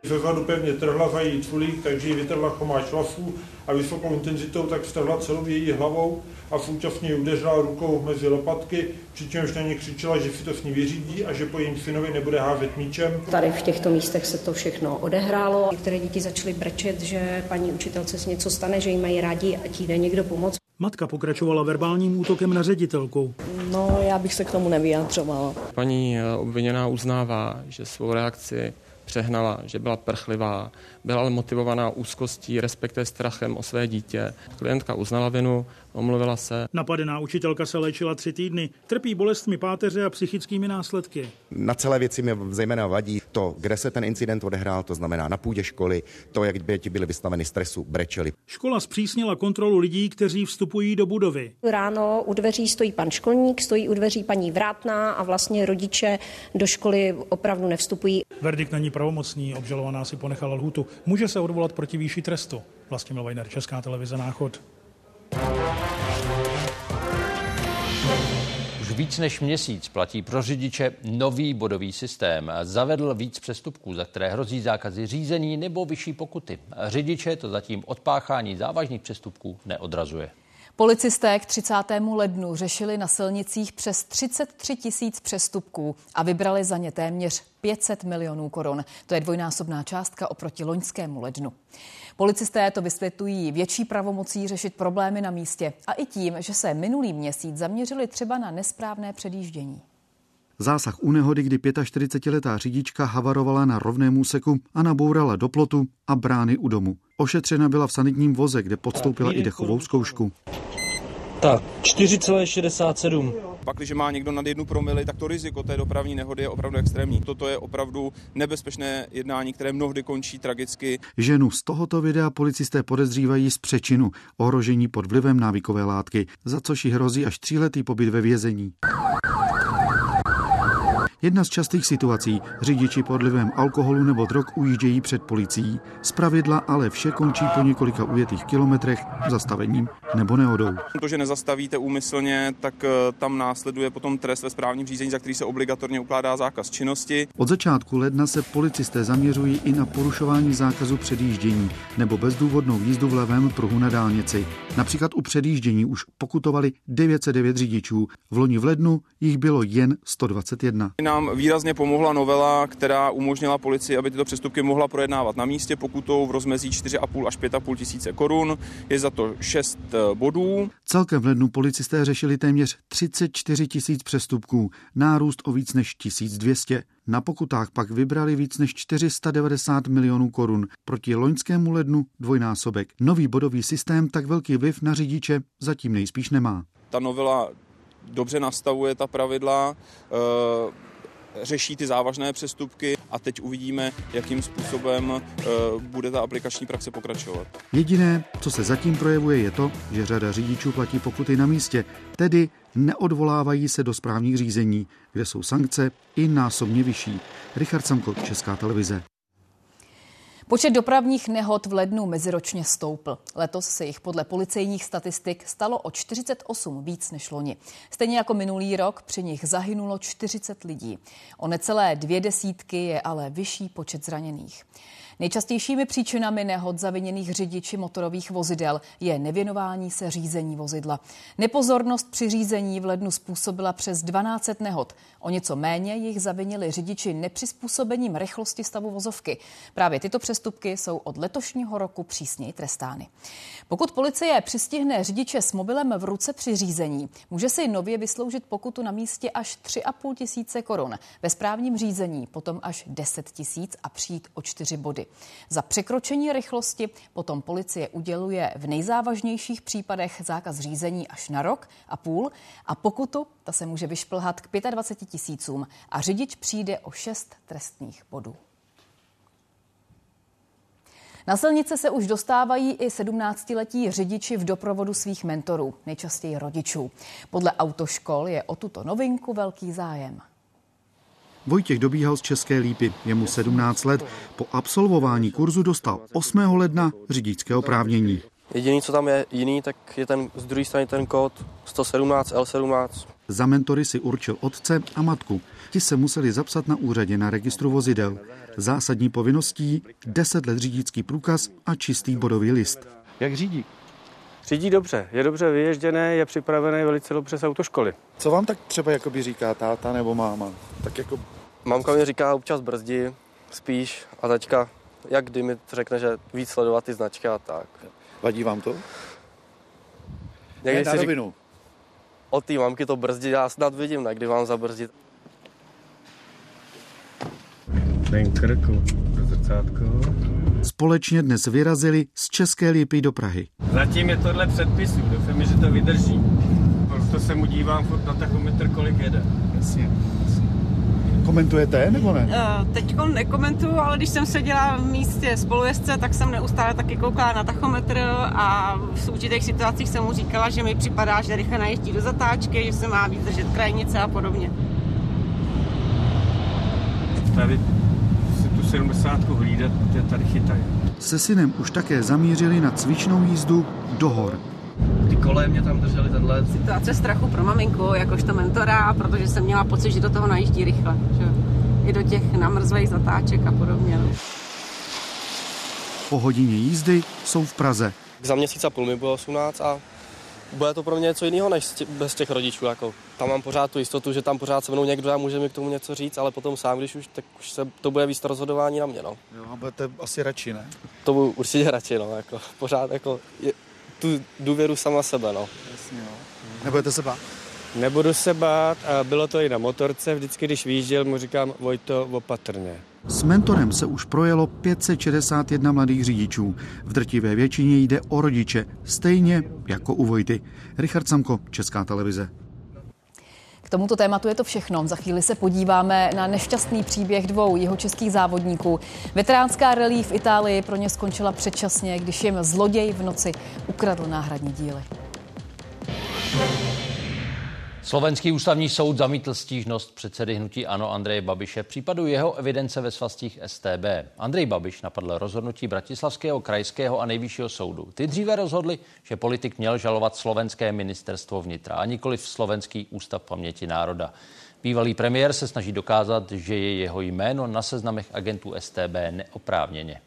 Ze zadu pevně trhla za její culík, takže ji vytrhla chomáč vlasů a vysokou intenzitou tak strhla celou její hlavou a současně udeřila rukou mezi lopatky, přičemž na ně křičela, že si to s ní vyřídí a že po jejím synovi nebude házet míčem. Tady v těchto místech se to všechno odehrálo. Některé děti začaly brečet, že paní učitelce se něco stane, že jí mají rádi a jí jde někdo pomoct. Matka pokračovala verbálním útokem na ředitelku. No, já bych se k tomu nevyjadřovala. Paní eh, obviněná uznává, že svou reakci přehnala, že byla prchlivá, byla ale motivovaná úzkostí, respektive strachem o své dítě. Klientka uznala vinu, omluvila se. Napadená učitelka se léčila tři týdny, trpí bolestmi páteře a psychickými následky. Na celé věci mi zejména vadí to, kde se ten incident odehrál, to znamená na půdě školy, to, jak děti byly vystaveny stresu, brečeli. Škola zpřísnila kontrolu lidí, kteří vstupují do budovy. Ráno u dveří stojí pan školník, stojí u dveří paní Vrátná a vlastně rodiče do školy opravdu nevstupují. Verdikt není pravomocný, obžalovaná si ponechala lhutu. Může se odvolat proti výši trestu. Vlastimil Vajner, Česká televize Náchod. Víc než měsíc platí pro řidiče nový bodový systém. Zavedl víc přestupků, za které hrozí zákazy řízení nebo vyšší pokuty. Řidiče to zatím od páchání závažných přestupků neodrazuje. Policisté k 30. lednu řešili na silnicích přes 33 tisíc přestupků a vybrali za ně téměř 500 milionů korun. To je dvojnásobná částka oproti loňskému lednu. Policisté to vysvětlují větší pravomocí řešit problémy na místě a i tím, že se minulý měsíc zaměřili třeba na nesprávné předjíždění. Zásah u nehody, kdy 45-letá řidička havarovala na rovném úseku a nabourala do plotu a brány u domu. Ošetřena byla v sanitním voze, kde podstoupila i dechovou zkoušku. Tak, 4,67. Pak, když má někdo nad jednu promily, tak to riziko té dopravní nehody je opravdu extrémní. Toto je opravdu nebezpečné jednání, které mnohdy končí tragicky. Ženu z tohoto videa policisté podezřívají z přečinu, ohrožení pod vlivem návykové látky, za což jí hrozí až tříletý pobyt ve vězení. Jedna z častých situací. Řidiči pod vlivem alkoholu nebo drog ujíždějí před policií. Z pravidla ale vše končí po několika ujetých kilometrech zastavením nebo nehodou. To, že nezastavíte úmyslně, tak eh, tam následuje potom trest ve správním řízení, za který se obligatorně ukládá zákaz činnosti. Od začátku ledna se policisté zaměřují i na porušování zákazu předjíždění nebo bezdůvodnou jízdu v levém pruhu na dálnici. Například u předjíždění už pokutovali 909 řidičů. V loni v lednu jich bylo jen 121. Nám výrazně pomohla novela, která umožnila policii, aby tyto přestupky mohla projednávat na místě pokutou v rozmezí 4,5 až 5,5 tisíce korun. Je za to 6 eh, bodů. Celkem v lednu policisté řešili téměř 34 tisíc přestupků, nárůst o víc než 1200. Na pokutách pak vybrali víc než 490 milionů korun. Proti loňskému lednu dvojnásobek. Nový bodový systém tak velký vliv na řidiče zatím nejspíš nemá. Ta novela dobře nastavuje ta pravidla, eh, řeší ty závažné přestupky a teď uvidíme, jakým způsobem eh, bude ta aplikační praxe pokračovat. Jediné, co se zatím projevuje, je to, že řada řidičů platí pokuty na místě, tedy neodvolávají se do správních řízení, kde jsou sankce i násobně vyšší. Richard Samko, Česká televize. Počet dopravních nehod v lednu meziročně stoupl. Letos se jich podle policejních statistik stalo o 48 víc než loni. Stejně jako minulý rok při nich zahynulo 40 lidí. O necelé dvě desítky je ale vyšší počet zraněných. Nejčastějšími příčinami nehod zaviněných řidiči motorových vozidel je nevěnování se řízení vozidla. Nepozornost při řízení v lednu způsobila přes 12 nehod. O něco méně jich zavinili řidiči nepřizpůsobením rychlosti stavu vozovky. Právě tyto přestupky jsou od letošního roku přísněji trestány. Pokud policie přistihne řidiče s mobilem v ruce při řízení, může si nově vysloužit pokutu na místě až 3,5 tisíce korun. Ve správním řízení potom až 10 tisíc a přijít o 4 body. Za překročení rychlosti potom policie uděluje v nejzávažnějších případech zákaz řízení až na rok a půl a pokutu ta se může vyšplhat k 25 tisícům a řidič přijde o 6 trestních bodů. Na silnice se už dostávají i 17-letí řidiči v doprovodu svých mentorů, nejčastěji rodičů. Podle autoškol je o tuto novinku velký zájem. Vojtěch dobíhal z České lípy, je mu 17 let. Po absolvování kurzu dostal 8. ledna řidičské oprávnění. Jediný, co tam je jiný, tak je ten z druhé strany ten kód 117 L17. Za mentory si určil otce a matku. Ti se museli zapsat na úřadě na registru vozidel. Zásadní povinností 10 let řidičský průkaz a čistý bodový list. Jak řídí? Řídí dobře, je dobře vyježděné, je připravený velice dobře z autoškoly. Co vám tak třeba jakoby říká táta nebo máma? Tak jako... Mamka mi říká občas brzdi, spíš a teďka, jak kdy mi řekne, že víc sledovat ty značky a tak. Vadí vám to? Někdy ne, na si rovinu. Řík... Od té mamky to brzdí, já snad vidím, ne, kdy vám zabrzdit. Ten krku, zrcátko. Společně dnes vyrazili z České lípy do Prahy. Zatím je tohle předpisů, doufám, že to vydrží. Proto se mu dívám furt na tachometr, kolik jede. Jasně. Komentujete nebo ne? Uh, Teď nekomentuju, ale když jsem seděla v místě spolujezdce, tak jsem neustále taky koukala na tachometr a v určitých situacích jsem mu říkala, že mi připadá, že rychle najezdí do zatáčky, že se má víc držet krajnice a podobně. Tady 70 hlídat, protože tady chytají. se synem už také zamířili na cvičnou jízdu do hor. Ty koleje mě tam drželi ten let. Situace strachu pro maminku, jakožto mentora, protože jsem měla pocit, že do toho najíždí rychle. Že? I do těch namrzlých zatáček a podobně. No. Po hodině jízdy jsou v Praze. Za měsíc a půl mi bylo 18 a bude to pro mě něco jiného než bez těch rodičů. Jako. Tam mám pořád tu jistotu, že tam pořád se mnou někdo a může mi k tomu něco říct, ale potom sám, když už, tak už se, to bude víc rozhodování na mě. No. Jo, a budete asi radši, ne? To budu určitě radši, no. Jako, pořád jako, je, tu důvěru sama sebe. No. Jasně, jo. Nebudete se bát? Nebudu se bát a bylo to i na motorce. Vždycky, když výjížděl, mu říkám, Vojto, opatrně. S mentorem se už projelo 561 mladých řidičů. V drtivé většině jde o rodiče, stejně jako u Vojty. Richard Samko, Česká televize. K tomuto tématu je to všechno. Za chvíli se podíváme na nešťastný příběh dvou jeho českých závodníků. Veteránská relí v Itálii pro ně skončila předčasně, když jim zloděj v noci ukradl náhradní díly. Slovenský ústavní soud zamítl stížnost předsedy hnutí Ano Andreje Babiše v případu jeho evidence ve svastích STB. Andrej Babiš napadl rozhodnutí Bratislavského krajského a nejvyššího soudu. Ty dříve rozhodli, že politik měl žalovat slovenské ministerstvo vnitra a nikoli v slovenský ústav paměti národa. Bývalý premiér se snaží dokázat, že je jeho jméno na seznamech agentů STB neoprávněně.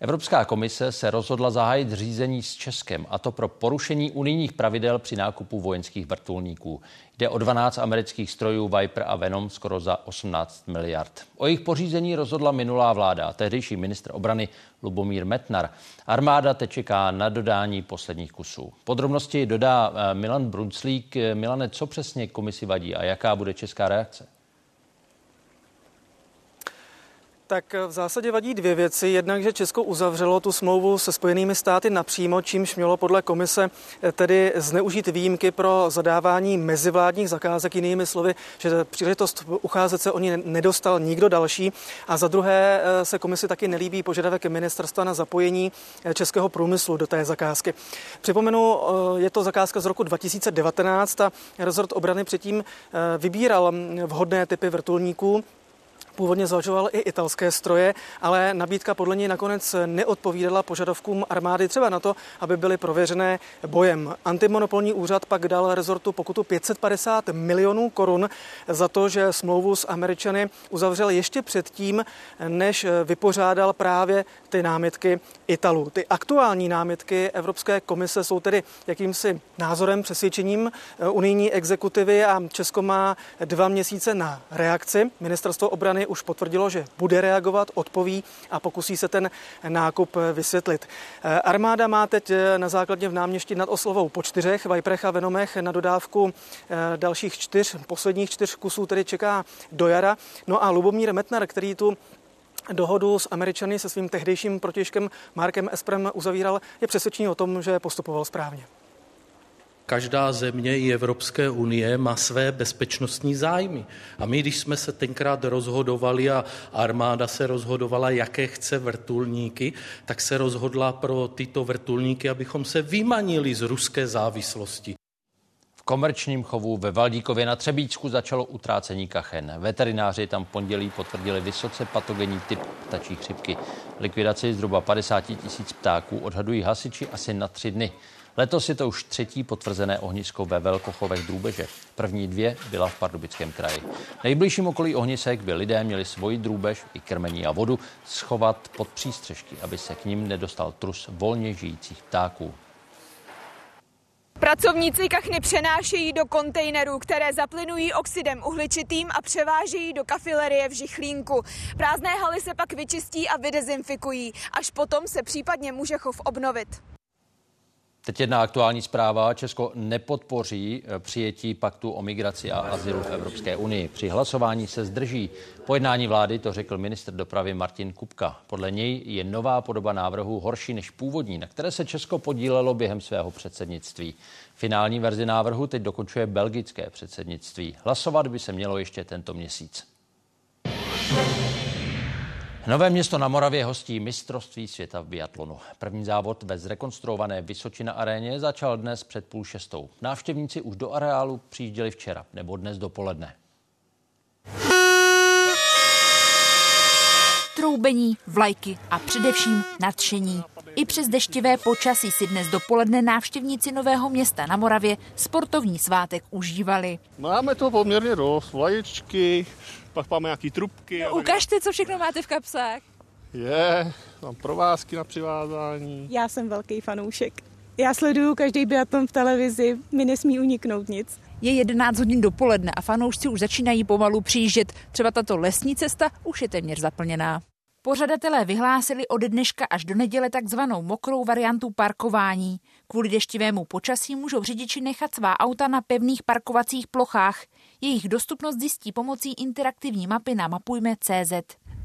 Evropská komise se rozhodla zahájit řízení s Českem, a to pro porušení unijních pravidel při nákupu vojenských vrtulníků. Jde o 12 amerických strojů Viper a Venom skoro za 18 miliard. O jejich pořízení rozhodla minulá vláda, tehdejší ministr obrany Lubomír Metnar. Armáda teď čeká na dodání posledních kusů. Podrobnosti dodá eh, Milan Brunclík. Milane, co přesně komisi vadí a jaká bude česká reakce? Tak v zásadě vadí dvě věci. Jednak, že Česko uzavřelo tu smlouvu se Spojenými státy napřímo, čímž mělo podle komise tedy zneužít výjimky pro zadávání mezivládních zakázek. Jinými slovy, že příležitost ucházet se o ní nedostal nikdo další. A za druhé se komisi taky nelíbí požadavek ministerstva na zapojení českého průmyslu do té zakázky. Připomenu, je to zakázka z roku 2019 a rezort obrany předtím vybíral vhodné typy vrtulníků Původně zvažoval i italské stroje, ale nabídka podle něj nakonec neodpovídala požadavkům armády třeba na to, aby byly prověřené bojem. Antimonopolní úřad pak dal rezortu pokutu 550 milionů korun za to, že smlouvu s Američany uzavřel ještě předtím, než vypořádal právě ty námitky Italů. Ty aktuální námitky Evropské komise jsou tedy jakýmsi názorem, přesvědčením unijní exekutivy a Česko má dva měsíce na reakci. Ministerstvo obrany už potvrdilo, že bude reagovat, odpoví a pokusí se ten nákup vysvětlit. Armáda má teď na základně v náměstí nad oslovou po čtyřech Viperech a Venomech na dodávku dalších čtyř, posledních čtyř kusů tedy čeká do jara. No a Lubomír Metnar, který tu dohodu s Američany se svým tehdejším protěžkem Markem Esprem uzavíral, je přesvědčený o tom, že postupoval správně. Každá země i Evropské unie má své bezpečnostní zájmy. A my, když jsme se tenkrát rozhodovali a armáda se rozhodovala, jaké chce vrtulníky, tak se rozhodla pro tyto vrtulníky, abychom se vymanili z ruské závislosti. V komerčním chovu ve Valdíkově na Třebíčku začalo utrácení kachen. Veterináři tam pondělí potvrdili vysoce patogenní typ ptačí chřipky. Likvidaci zhruba 50 tisíc ptáků odhadují hasiči asi na tři dny. Letos je to už třetí potvrzené ohnisko ve Velkochovech drůbeže. První dvě byla v Pardubickém kraji. Nejbližším okolí ohnisek by lidé měli svoji drůbež i krmení a vodu schovat pod přístřežky, aby se k ním nedostal trus volně žijících ptáků. Pracovníci kachny přenášejí do kontejnerů, které zaplynují oxidem uhličitým a převážejí do kafilerie v Žichlínku. Prázdné haly se pak vyčistí a vydezinfikují. Až potom se případně může chov obnovit. Teď jedna aktuální zpráva. Česko nepodpoří eh, přijetí paktu o migraci a azylu v Evropské unii. Při hlasování se zdrží. Po jednání vlády to řekl ministr dopravy Martin Kupka. Podle něj je nová podoba návrhu horší než původní, na které se Česko podílelo během svého předsednictví. Finální verzi návrhu teď dokončuje belgické předsednictví. Hlasovat by se mělo ještě tento měsíc. Nové město na Moravě hostí mistrovství světa v biatlonu. První závod ve zrekonstruované Vysočina aréně začal dnes před půl šestou. Návštěvníci už do areálu přijížděli včera nebo dnes dopoledne. troubení, vlajky a především nadšení. I přes deštivé počasí si dnes dopoledne návštěvníci Nového města na Moravě sportovní svátek užívali. Máme to poměrně dost, vlaječky, pak máme nějaký trubky. No, ukažte, co všechno máte v kapsách. Je, mám provázky na přivázání. Já jsem velký fanoušek. Já sleduju každý biatlon v televizi, mi nesmí uniknout nic. Je 11 hodin dopoledne a fanoušci už začínají pomalu přijíždět. Třeba tato lesní cesta už je téměř zaplněná. Pořadatelé vyhlásili od dneška až do neděle takzvanou mokrou variantu parkování. Kvůli deštivému počasí můžou řidiči nechat svá auta na pevných parkovacích plochách. Jejich dostupnost zjistí pomocí interaktivní mapy na mapujme.cz.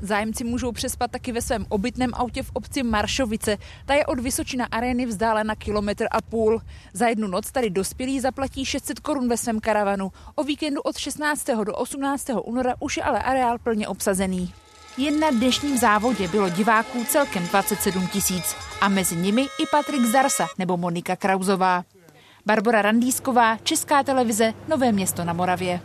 Zájemci můžou přespat taky ve svém obytném autě v obci Maršovice. Ta je od Vysočina arény vzdálena kilometr a půl. Za jednu noc tady dospělí zaplatí 600 korun ve svém karavanu. O víkendu od 16. do 18. února už je ale areál plně obsazený. Jen na dnešním závodě bylo diváků celkem 27 tisíc a mezi nimi i Patrik Zarsa nebo Monika Krauzová. Barbara Randísková, Česká televize, Nové město na Moravě.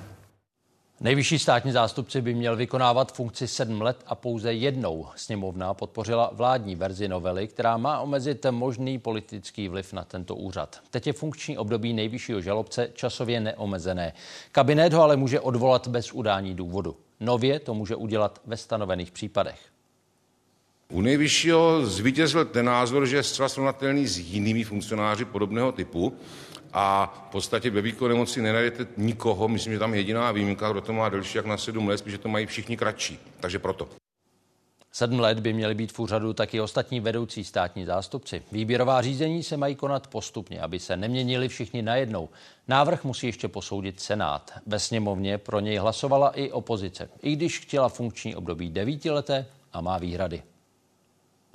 Nejvyšší státní zástupci by měl vykonávat funkci sedm let a pouze jednou. Sněmovna podpořila vládní verzi novely, která má omezit možný politický vliv na tento úřad. Teď je funkční období nejvyššího žalobce časově neomezené. Kabinet ho ale může odvolat bez udání důvodu. Nově to může udělat ve stanovených případech. U nejvyššího zvítězil ten názor, že je zcela srovnatelný s jinými funkcionáři podobného typu a v podstatě ve výkonu nemoci nenajdete nikoho, myslím, že tam je jediná výjimka, kdo to má delší jak na sedm let, protože to mají všichni kratší. Takže proto. Sedm let by měly být v úřadu taky ostatní vedoucí státní zástupci. Výběrová řízení se mají konat postupně, aby se neměnili všichni najednou. Návrh musí ještě posoudit Senát. Ve sněmovně pro něj hlasovala i opozice, i když chtěla funkční období devítileté a má výhrady.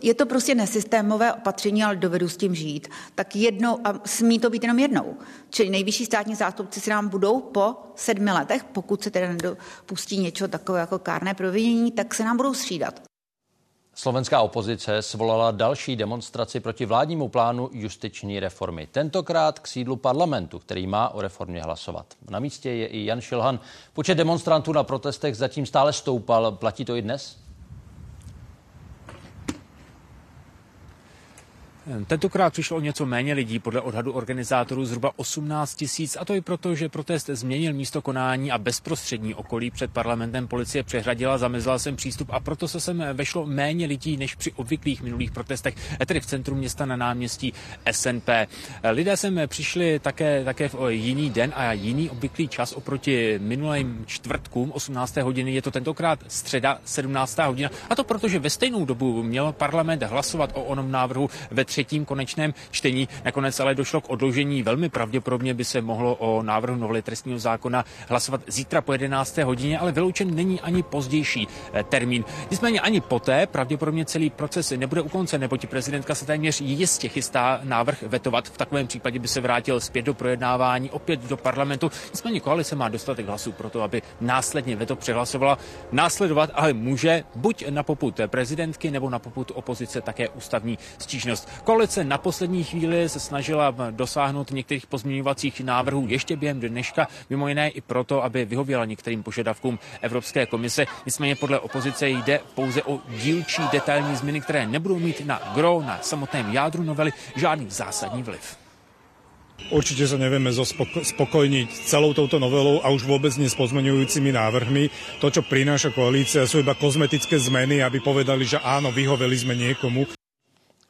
Je to prostě nesystémové opatření, ale dovedu s tím žít. Tak jednou, a smí to být jenom jednou. Čili nejvyšší státní zástupci se nám budou po sedmi letech, pokud se teda nedopustí něco takové jako kárné provinění, tak se nám budou střídat. Slovenská opozice svolala další demonstraci proti vládnímu plánu justiční reformy. Tentokrát k sídlu parlamentu, který má o reformě hlasovat. Na místě je i Jan Šilhan. Počet demonstrantů na protestech zatím stále stoupal. Platí to i dnes? Tentokrát přišlo o něco méně lidí, podle odhadu organizátorů zhruba 18 tisíc, a to i proto, že protest změnil místo konání a bezprostřední okolí před parlamentem policie přehradila, zamezila jsem přístup a proto se sem vešlo méně lidí než při obvyklých minulých protestech, tedy v centru města na náměstí SNP. Lidé sem přišli také, také v jiný den a jiný obvyklý čas oproti minulým čtvrtkům 18. hodiny. Je to tentokrát středa 17. hodina a to proto, že ve stejnou dobu měl parlament hlasovat o onom návrhu ve třetím konečném čtení. Nakonec ale došlo k odložení. Velmi pravděpodobně by se mohlo o návrhu novely trestního zákona hlasovat zítra po 11. hodině, ale vyloučen není ani pozdější eh, termín. Nicméně ani poté pravděpodobně celý proces nebude u konce, neboť prezidentka se téměř jistě chystá návrh vetovat. V takovém případě by se vrátil zpět do projednávání, opět do parlamentu. Nicméně koalice má dostatek hlasů pro to, aby následně veto přehlasovala. Následovat ale může buď na poput prezidentky nebo na poput opozice také ústavní stížnost. Koalice na poslední chvíli se snažila dosáhnout některých pozměňovacích návrhů ještě během dneška, mimo jiné i proto, aby vyhověla některým požadavkům Evropské komise. Nicméně podle opozice jde pouze o dílčí detailní změny, které nebudou mít na gro, na samotném jádru novely žádný zásadní vliv. Určite sa nevieme spokojniť celou touto novelou a už vôbec nie s pozmeňujúcimi návrhmi. To, čo prináša koalícia, sú iba kozmetické zmeny, aby povedali, že áno, vyhoveli sme niekomu.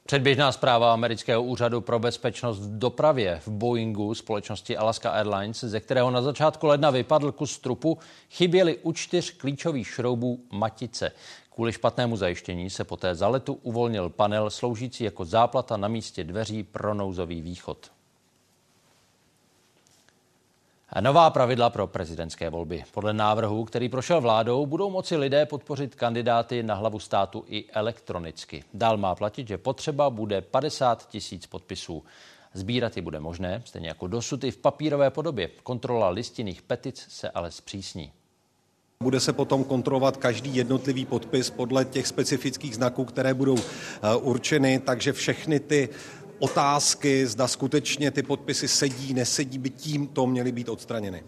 Předběžná zpráva amerického úřadu pro bezpečnost v dopravě v Boeingu společnosti Alaska Airlines, ze kterého na začátku ledna vypadl kus trupu, chyběly u čtyř klíčových šroubů matice. Kvůli špatnému zajištění se poté za letu uvolnil panel sloužící jako záplata na místě dveří pro nouzový východ. Nová pravidla pro prezidentské volby. Podle návrhu, který prošel vládou, budou moci lidé podpořit kandidáty na hlavu státu i elektronicky. Dál má platit, že potřeba bude 50 tisíc podpisů. Sbírat ji bude možné, stejně jako dosud i v papírové podobě. Kontrola listinných petic se ale zpřísní. Bude se potom kontrolovat každý jednotlivý podpis podle těch specifických znaků, které budou eh, určeny, takže všechny ty otázky, zda skutečně ty podpisy sedí, nesedí, by tímto měly být odstraněny.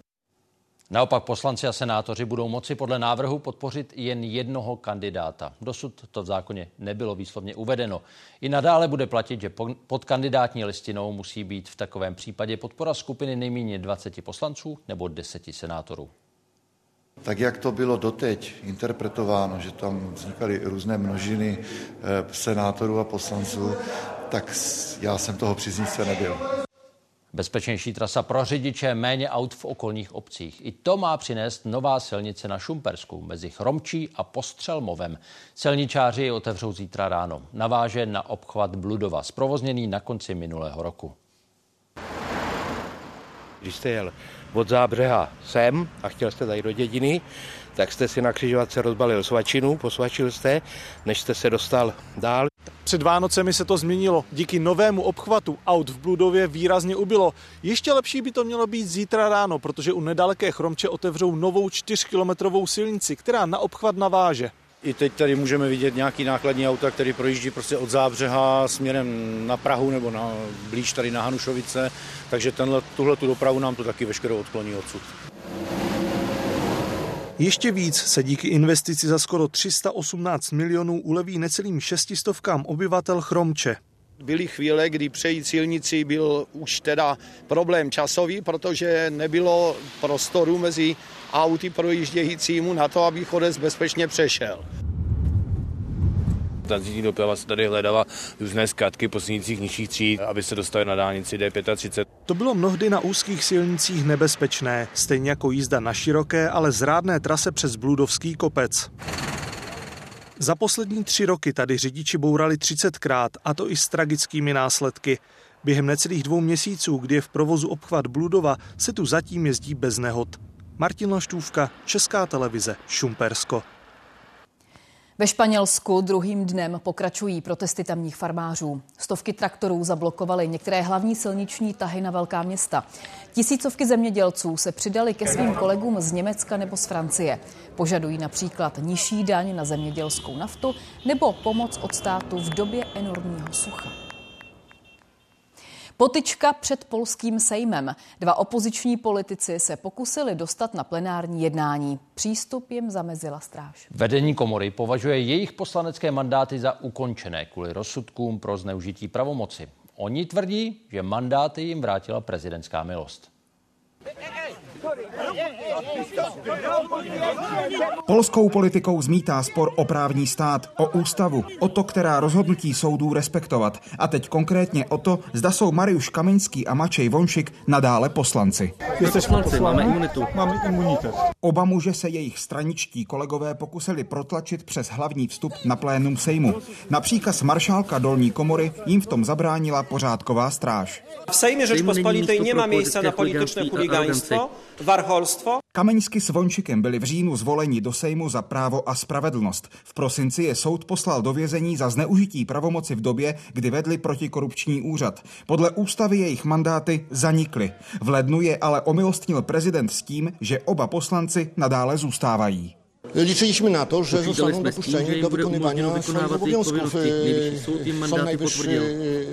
Naopak poslanci a senátoři budou moci podle návrhu podpořit jen jednoho kandidáta. Dosud to v zákoně nebylo výslovně uvedeno. I nadále bude platit, že pod kandidátní listinou musí být v takovém případě podpora skupiny nejméně 20 poslanců nebo 10 senátorů. Tak jak to bylo doteď interpretováno, že tam vznikaly různé množiny eh, senátorů a poslanců, tak já jsem toho příznivce nebyl. Bezpečnější trasa pro řidiče, méně aut v okolních obcích. I to má přinést nová silnice na Šumpersku mezi Chromčí a Postřelmovem. Celničáři ji otevřou zítra ráno. Naváže na obchvat Bludova, zprovozněný na konci minulého roku. Když jste jel od Zábřeha sem a chtěl jste tady do dědiny, tak jste si na křižovatce rozbalil svačinu, posvačil jste, než jste se dostal dál. Před Vánocemi se to změnilo. Díky novému obchvatu aut v Bludově výrazně ubylo. Ještě lepší by to mělo být zítra ráno, protože u nedaleké Chromče otevřou novou 4-kilometrovou silnici, která na obchvat naváže. I teď tady můžeme vidět nějaký nákladní auta, který projíždí prostě od Zábřeha směrem na Prahu nebo na, blíž tady na Hanušovice, takže tenhle, tuhle tu dopravu nám to taky veškerou odkloní odsud. Ještě víc se díky investici za skoro 318 milionů uleví necelým šestistovkám obyvatel Chromče. Byly chvíle, kdy přejít silnici byl už teda problém časový, protože nebylo prostoru mezi auty projíždějícímu na to, aby chodec bezpečně přešel. Tranzitní doprava se tady hledala různé zkratky po silnicích nižších tříd, aby se dostali na dálnici D35. To bylo mnohdy na úzkých silnicích nebezpečné, stejně jako jízda na široké, ale zrádné trase přes Bludovský kopec. Za poslední tři roky tady řidiči bourali 30krát, a to i s tragickými následky. Během necelých dvou měsíců, kdy je v provozu obchvat Bludova, se tu zatím jezdí bez nehod. Martin Laštůvka, Česká televize, Šumpersko. Ve Španělsku druhým dnem pokračují protesty tamních farmářů. Stovky traktorů zablokovaly některé hlavní silniční tahy na velká města. Tisícovky zemědělců se přidali ke svým kolegům z Německa nebo z Francie. Požadují například nižší daň na zemědělskou naftu nebo pomoc od státu v době enormního sucha. Potyčka před polským sejmem. Dva opoziční politici se pokusili dostat na plenární jednání. Přístup jim zamezila stráž. Vedení komory považuje jejich poslanecké mandáty za ukončené kvůli rozsudkům pro zneužití pravomoci. Oni tvrdí, že mandáty jim vrátila prezidentská milost. Polskou politikou zmítá spor o právní stát, o ústavu, o to, která rozhodnutí soudů respektovat. A teď konkrétně o to, zda jsou Mariuš Kamiňský a Mačej Vonšik nadále poslanci. Jste poslanci, máme imunitu. Máme imunitet. Oba muže se jejich straničtí kolegové pokusili protlačit přes hlavní vstup na plénum Sejmu. Na příkaz maršálka dolní komory jim v tom zabránila pořádková stráž. V Sejmě Rzeczpospolitej nie ma miejsca na polityczne chuligaństwo, warholstwo. Kameňsky s Vončikem byli v říjnu zvoleni do Sejmu za právo a spravedlnost. V prosinci je soud poslal do vězení za zneužití pravomoci v době, kdy vedli protikorupční úřad. Podle ústavy jejich mandáty zanikly. V lednu je ale omilostnil prezident s tím, že oba poslanci nadále zůstávají. Liczyliśmy na to, że zostaną dopuszczeni do wykonywania swoich obowiązków. Sąd Najwyższy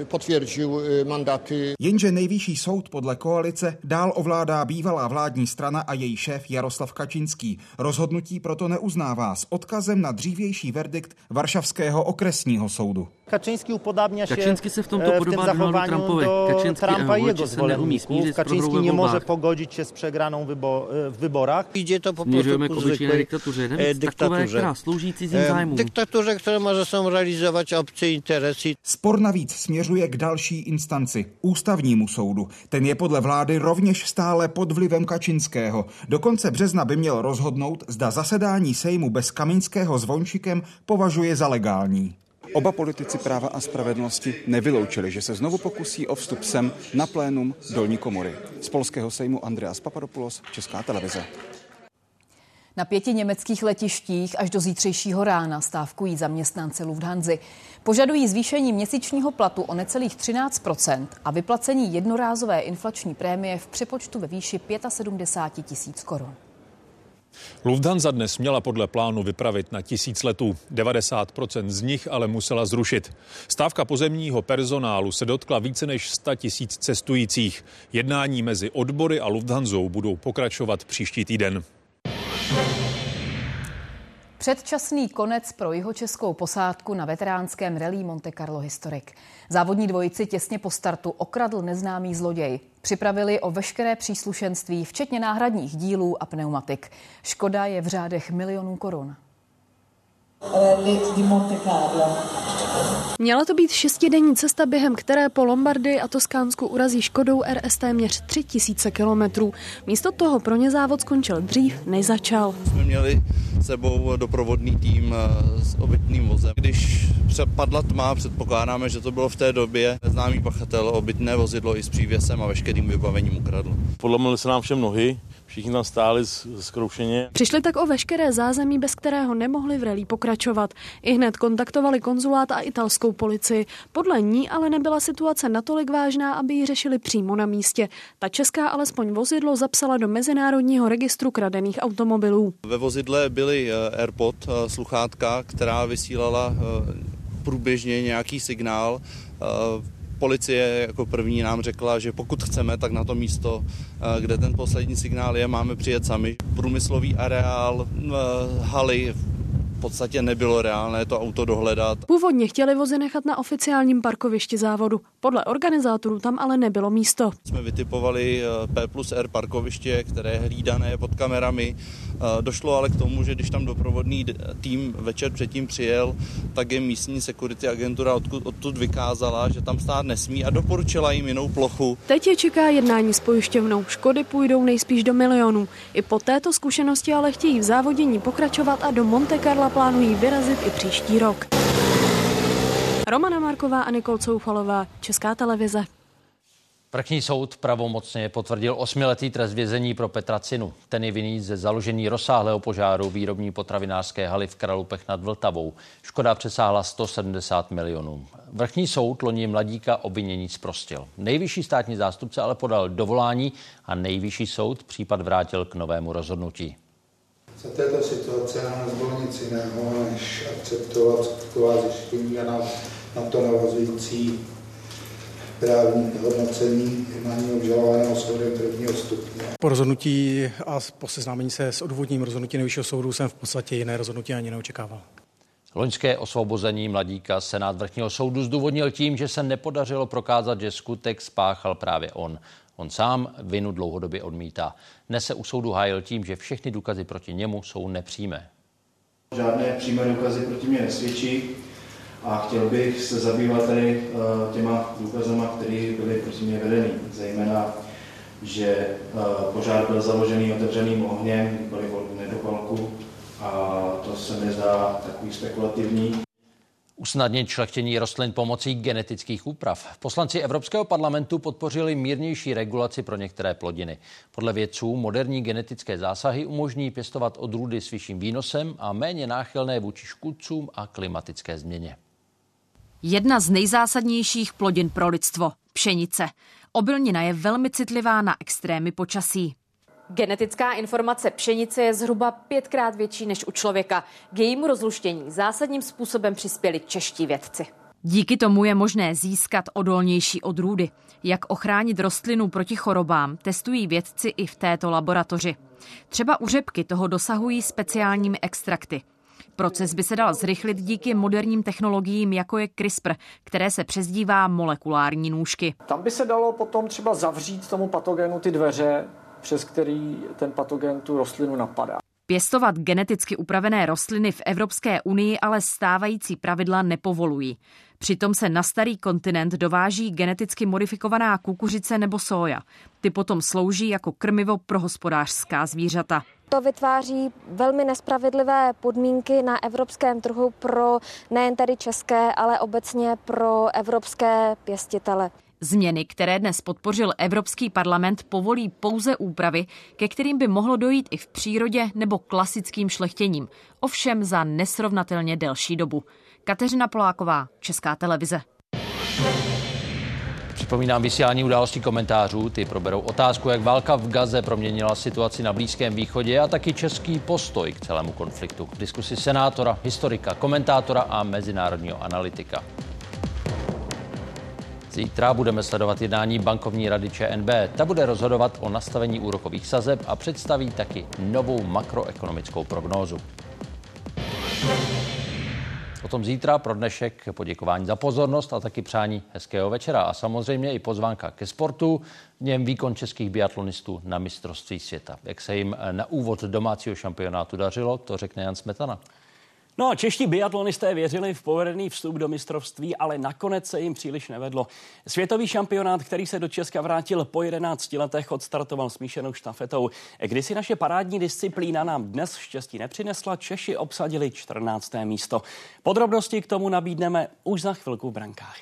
potwierdził mandaty. Jenže nejvyšší soud podle koalice dál ovládá bývalá vládní strana a její šéf Jaroslav Kačinský. Rozhodnutí proto neuznává s odkazem na dřívější verdikt Varšavského okresního soudu. Kaczyński upodabnia się Kaczyński se w tomto w podoba tym zachowaniu Trumpowi. do Kaczyński Trumpa i e, jego zwolenników. s Kaczyński nie może pogodzić się z przegraną wybo w wyborach. Idzie to po prostu k ku obyčejné zwykłej e, dyktaturze. která slouží cizím E. Dyktaturze, która może sobą realizować obce interesy. Spor navíc směřuje k další instanci, ústavnímu soudu. Ten je podle vlády rovněž stále pod vlivem Kačinského. Do konce března by měl rozhodnout, zda zasedání Sejmu bez Kaminského s Vončikem považuje za legální. Oba politici práva a spravedlnosti nevyloučili, že se znovu pokusí o vstup sem na plénum dolní komory. Z polského sejmu Andreas Papadopoulos, Česká televize. Na pěti německých letištích až do zítřejšího rána stávkují zaměstnanci Lufthansa. Požadují zvýšení měsíčního platu o necelých 13% a vyplacení jednorázové inflační prémie v přepočtu ve výši 75 tisíc korun. Lufthansa dnes měla podle plánu vypravit na tisíc letů. 90% z nich ale musela zrušit. Stávka pozemního personálu se dotkla více než 100 tisíc cestujících. Jednání mezi odbory a Lufthansou budou pokračovat příští týden. Předčasný konec pro jihočeskou posádku na veteránském rally Monte Carlo Historic. Závodní dvojici těsně po startu okradl neznámý zloděj. Připravili o veškeré příslušenství, včetně náhradních dílů a pneumatik. Škoda je v řádech milionů korun. Di Monte Carlo. Měla to být šestidenní cesta, během které po Lombardii a Toskánsku urazí Škodou RS téměř 3000 kilometrů. Místo toho pro ně závod skončil dřív, než začal. Jsme měli sebou doprovodný tým eh, s obytným vozem. Když padla tma, předpokládáme, že to bylo v té době známý pachatel obytné vozidlo i s přívěsem a veškerým vybavením ukradl. Podlomily se nám všem nohy, Všichni tam stáli zkroušeně. Přišli tak o veškeré zázemí, bez kterého nemohli v relí pokračovat. I hned kontaktovali konzulát a italskou policii. Podle ní ale nebyla situace natolik vážná, aby ji řešili přímo na místě. Ta česká alespoň vozidlo zapsala do Mezinárodního registru kradených automobilů. Ve vozidle byly eh, AirPod, eh, sluchátka, která vysílala eh, průběžně nějaký signál policie jako první nám řekla, že pokud chceme, tak na to místo, eh, kde ten poslední signál je, máme přijet sami. Průmyslový areál, eh, haly, podstatě nebylo reálné to auto dohledat. Původně chtěli vozy nechat na oficiálním parkovišti závodu. Podle organizátorů tam ale nebylo místo. Jsme vytipovali eh, P plus R parkoviště, které je hlídané pod kamerami. Eh, došlo ale k tomu, že když tam doprovodný tým večer předtím přijel, tak je místní security agentura odkud, odtud vykázala, že tam stát nesmí a doporučila jim jinou plochu. Teď je čeká jednání s pojišťovnou. Škody půjdou nejspíš do milionů. I po této zkušenosti ale chtějí v závodění pokračovat a do Monte Carla plánují vyrazit i příští rok. Romana Marková a Nikol Coufalová, Česká televize. Vrchní soud pravomocně potvrdil osmiletý trest vězení pro Petra Cinu. Ten je vinný ze založení rozsáhlého požáru výrobní potravinářské haly v Kralupech nad Vltavou. Škoda přesáhla 170 milionů. Vrchní soud loni mladíka obvinění zprostil. Nejvyšší státní zástupce ale podal dovolání a nejvyšší soud případ vrátil k novému rozhodnutí. Za této situace nám nezbylo nic jiného, než akceptovat skutková zjištění a na, na to navazující právní hodnocení jednání obžalovaného soudem prvního stupně. Po rozhodnutí a po seznámení se s odvodním rozhodnutí nejvyššího soudu jsem v podstatě jiné rozhodnutí ani neočekával. Loňské osvobození mladíka Senát vrchního soudu zdůvodnil tím, že se nepodařilo prokázat, že skutek spáchal právě on. On sám vinu dlouhodobě odmítá. Dnes se u soudu hájil tím, že všechny důkazy proti němu jsou nepřímé. Žádné přímé důkazy proti mě nesvědčí a chtěl bych se zabývat tady eh, těma důkazama, které byly proti mě vedeny. Zejména, že eh, požár byl založený otevřeným ohněm, nikoli nedopalku a to se mi zdá takový spekulativní usnadnit šlechtění rostlin pomocí genetických úprav. Poslanci Evropského parlamentu podpořili mírnější regulaci pro některé plodiny. Podle vědců moderní genetické zásahy umožní pěstovat odrůdy s vyšším výnosem a méně náchylné vůči škůdcům a klimatické změně. Jedna z nejzásadnějších plodin pro lidstvo – pšenice. Obilnina je velmi citlivá na extrémy počasí. Genetická informace pšenice je zhruba pětkrát větší než u člověka. K jejímu rozluštění zásadním způsobem přispěli čeští vědci. Díky tomu je možné získat odolnější odrůdy. Jak ochránit rostlinu proti chorobám, testují vědci i v této laboratoři. Třeba u řepky toho dosahují speciálními extrakty. Proces by se dal zrychlit díky moderním technologiím, jako je CRISPR, které se přezdívá molekulární nůžky. Tam by se dalo potom třeba zavřít tomu patogenu ty dveře, přes který ten patogen tu rostlinu napadá. Pěstovat geneticky upravené rostliny v Evropské unii ale stávající pravidla nepovolují. Přitom se na starý kontinent dováží geneticky modifikovaná kukuřice nebo soja. Ty potom slouží jako krmivo pro hospodářská zvířata. To vytváří velmi nespravedlivé podmínky na evropském trhu pro nejen tedy české, ale obecně pro evropské pěstitele. Změny, které dnes podpořil Evropský parlament, povolí pouze úpravy, ke kterým by mohlo dojít i v přírodě nebo klasickým šlechtěním, ovšem za nesrovnatelně delší dobu. Kateřina Poláková, Česká televize. Připomínám vysílání událostí komentářů. Ty proberou otázku, jak válka v Gaze proměnila situaci na Blízkém východě a taky český postoj k celému konfliktu. Diskusi senátora, historika, komentátora a mezinárodního analytika. Zítra budeme sledovat jednání bankovní rady ČNB. Ta bude rozhodovat o nastavení úrokových sazeb a představí taky novou makroekonomickou prognózu. O tom zítra pro dnešek poděkování za pozornost a taky přání hezkého večera. A samozřejmě i pozvánka ke sportu, v něm výkon českých biatlonistů na mistrovství světa. Jak se jim na úvod domácího šampionátu dařilo, to řekne Jan Smetana. No, čeští biatlonisté věřili v povedený vstup do mistrovství, ale nakonec se jim příliš nevedlo. Světový šampionát, který se do Česka vrátil po 11 letech, odstartoval smíšenou štafetou. Když si naše parádní disciplína nám dnes štěstí nepřinesla, Češi obsadili 14. místo. Podrobnosti k tomu nabídneme už za chvilku v brankách.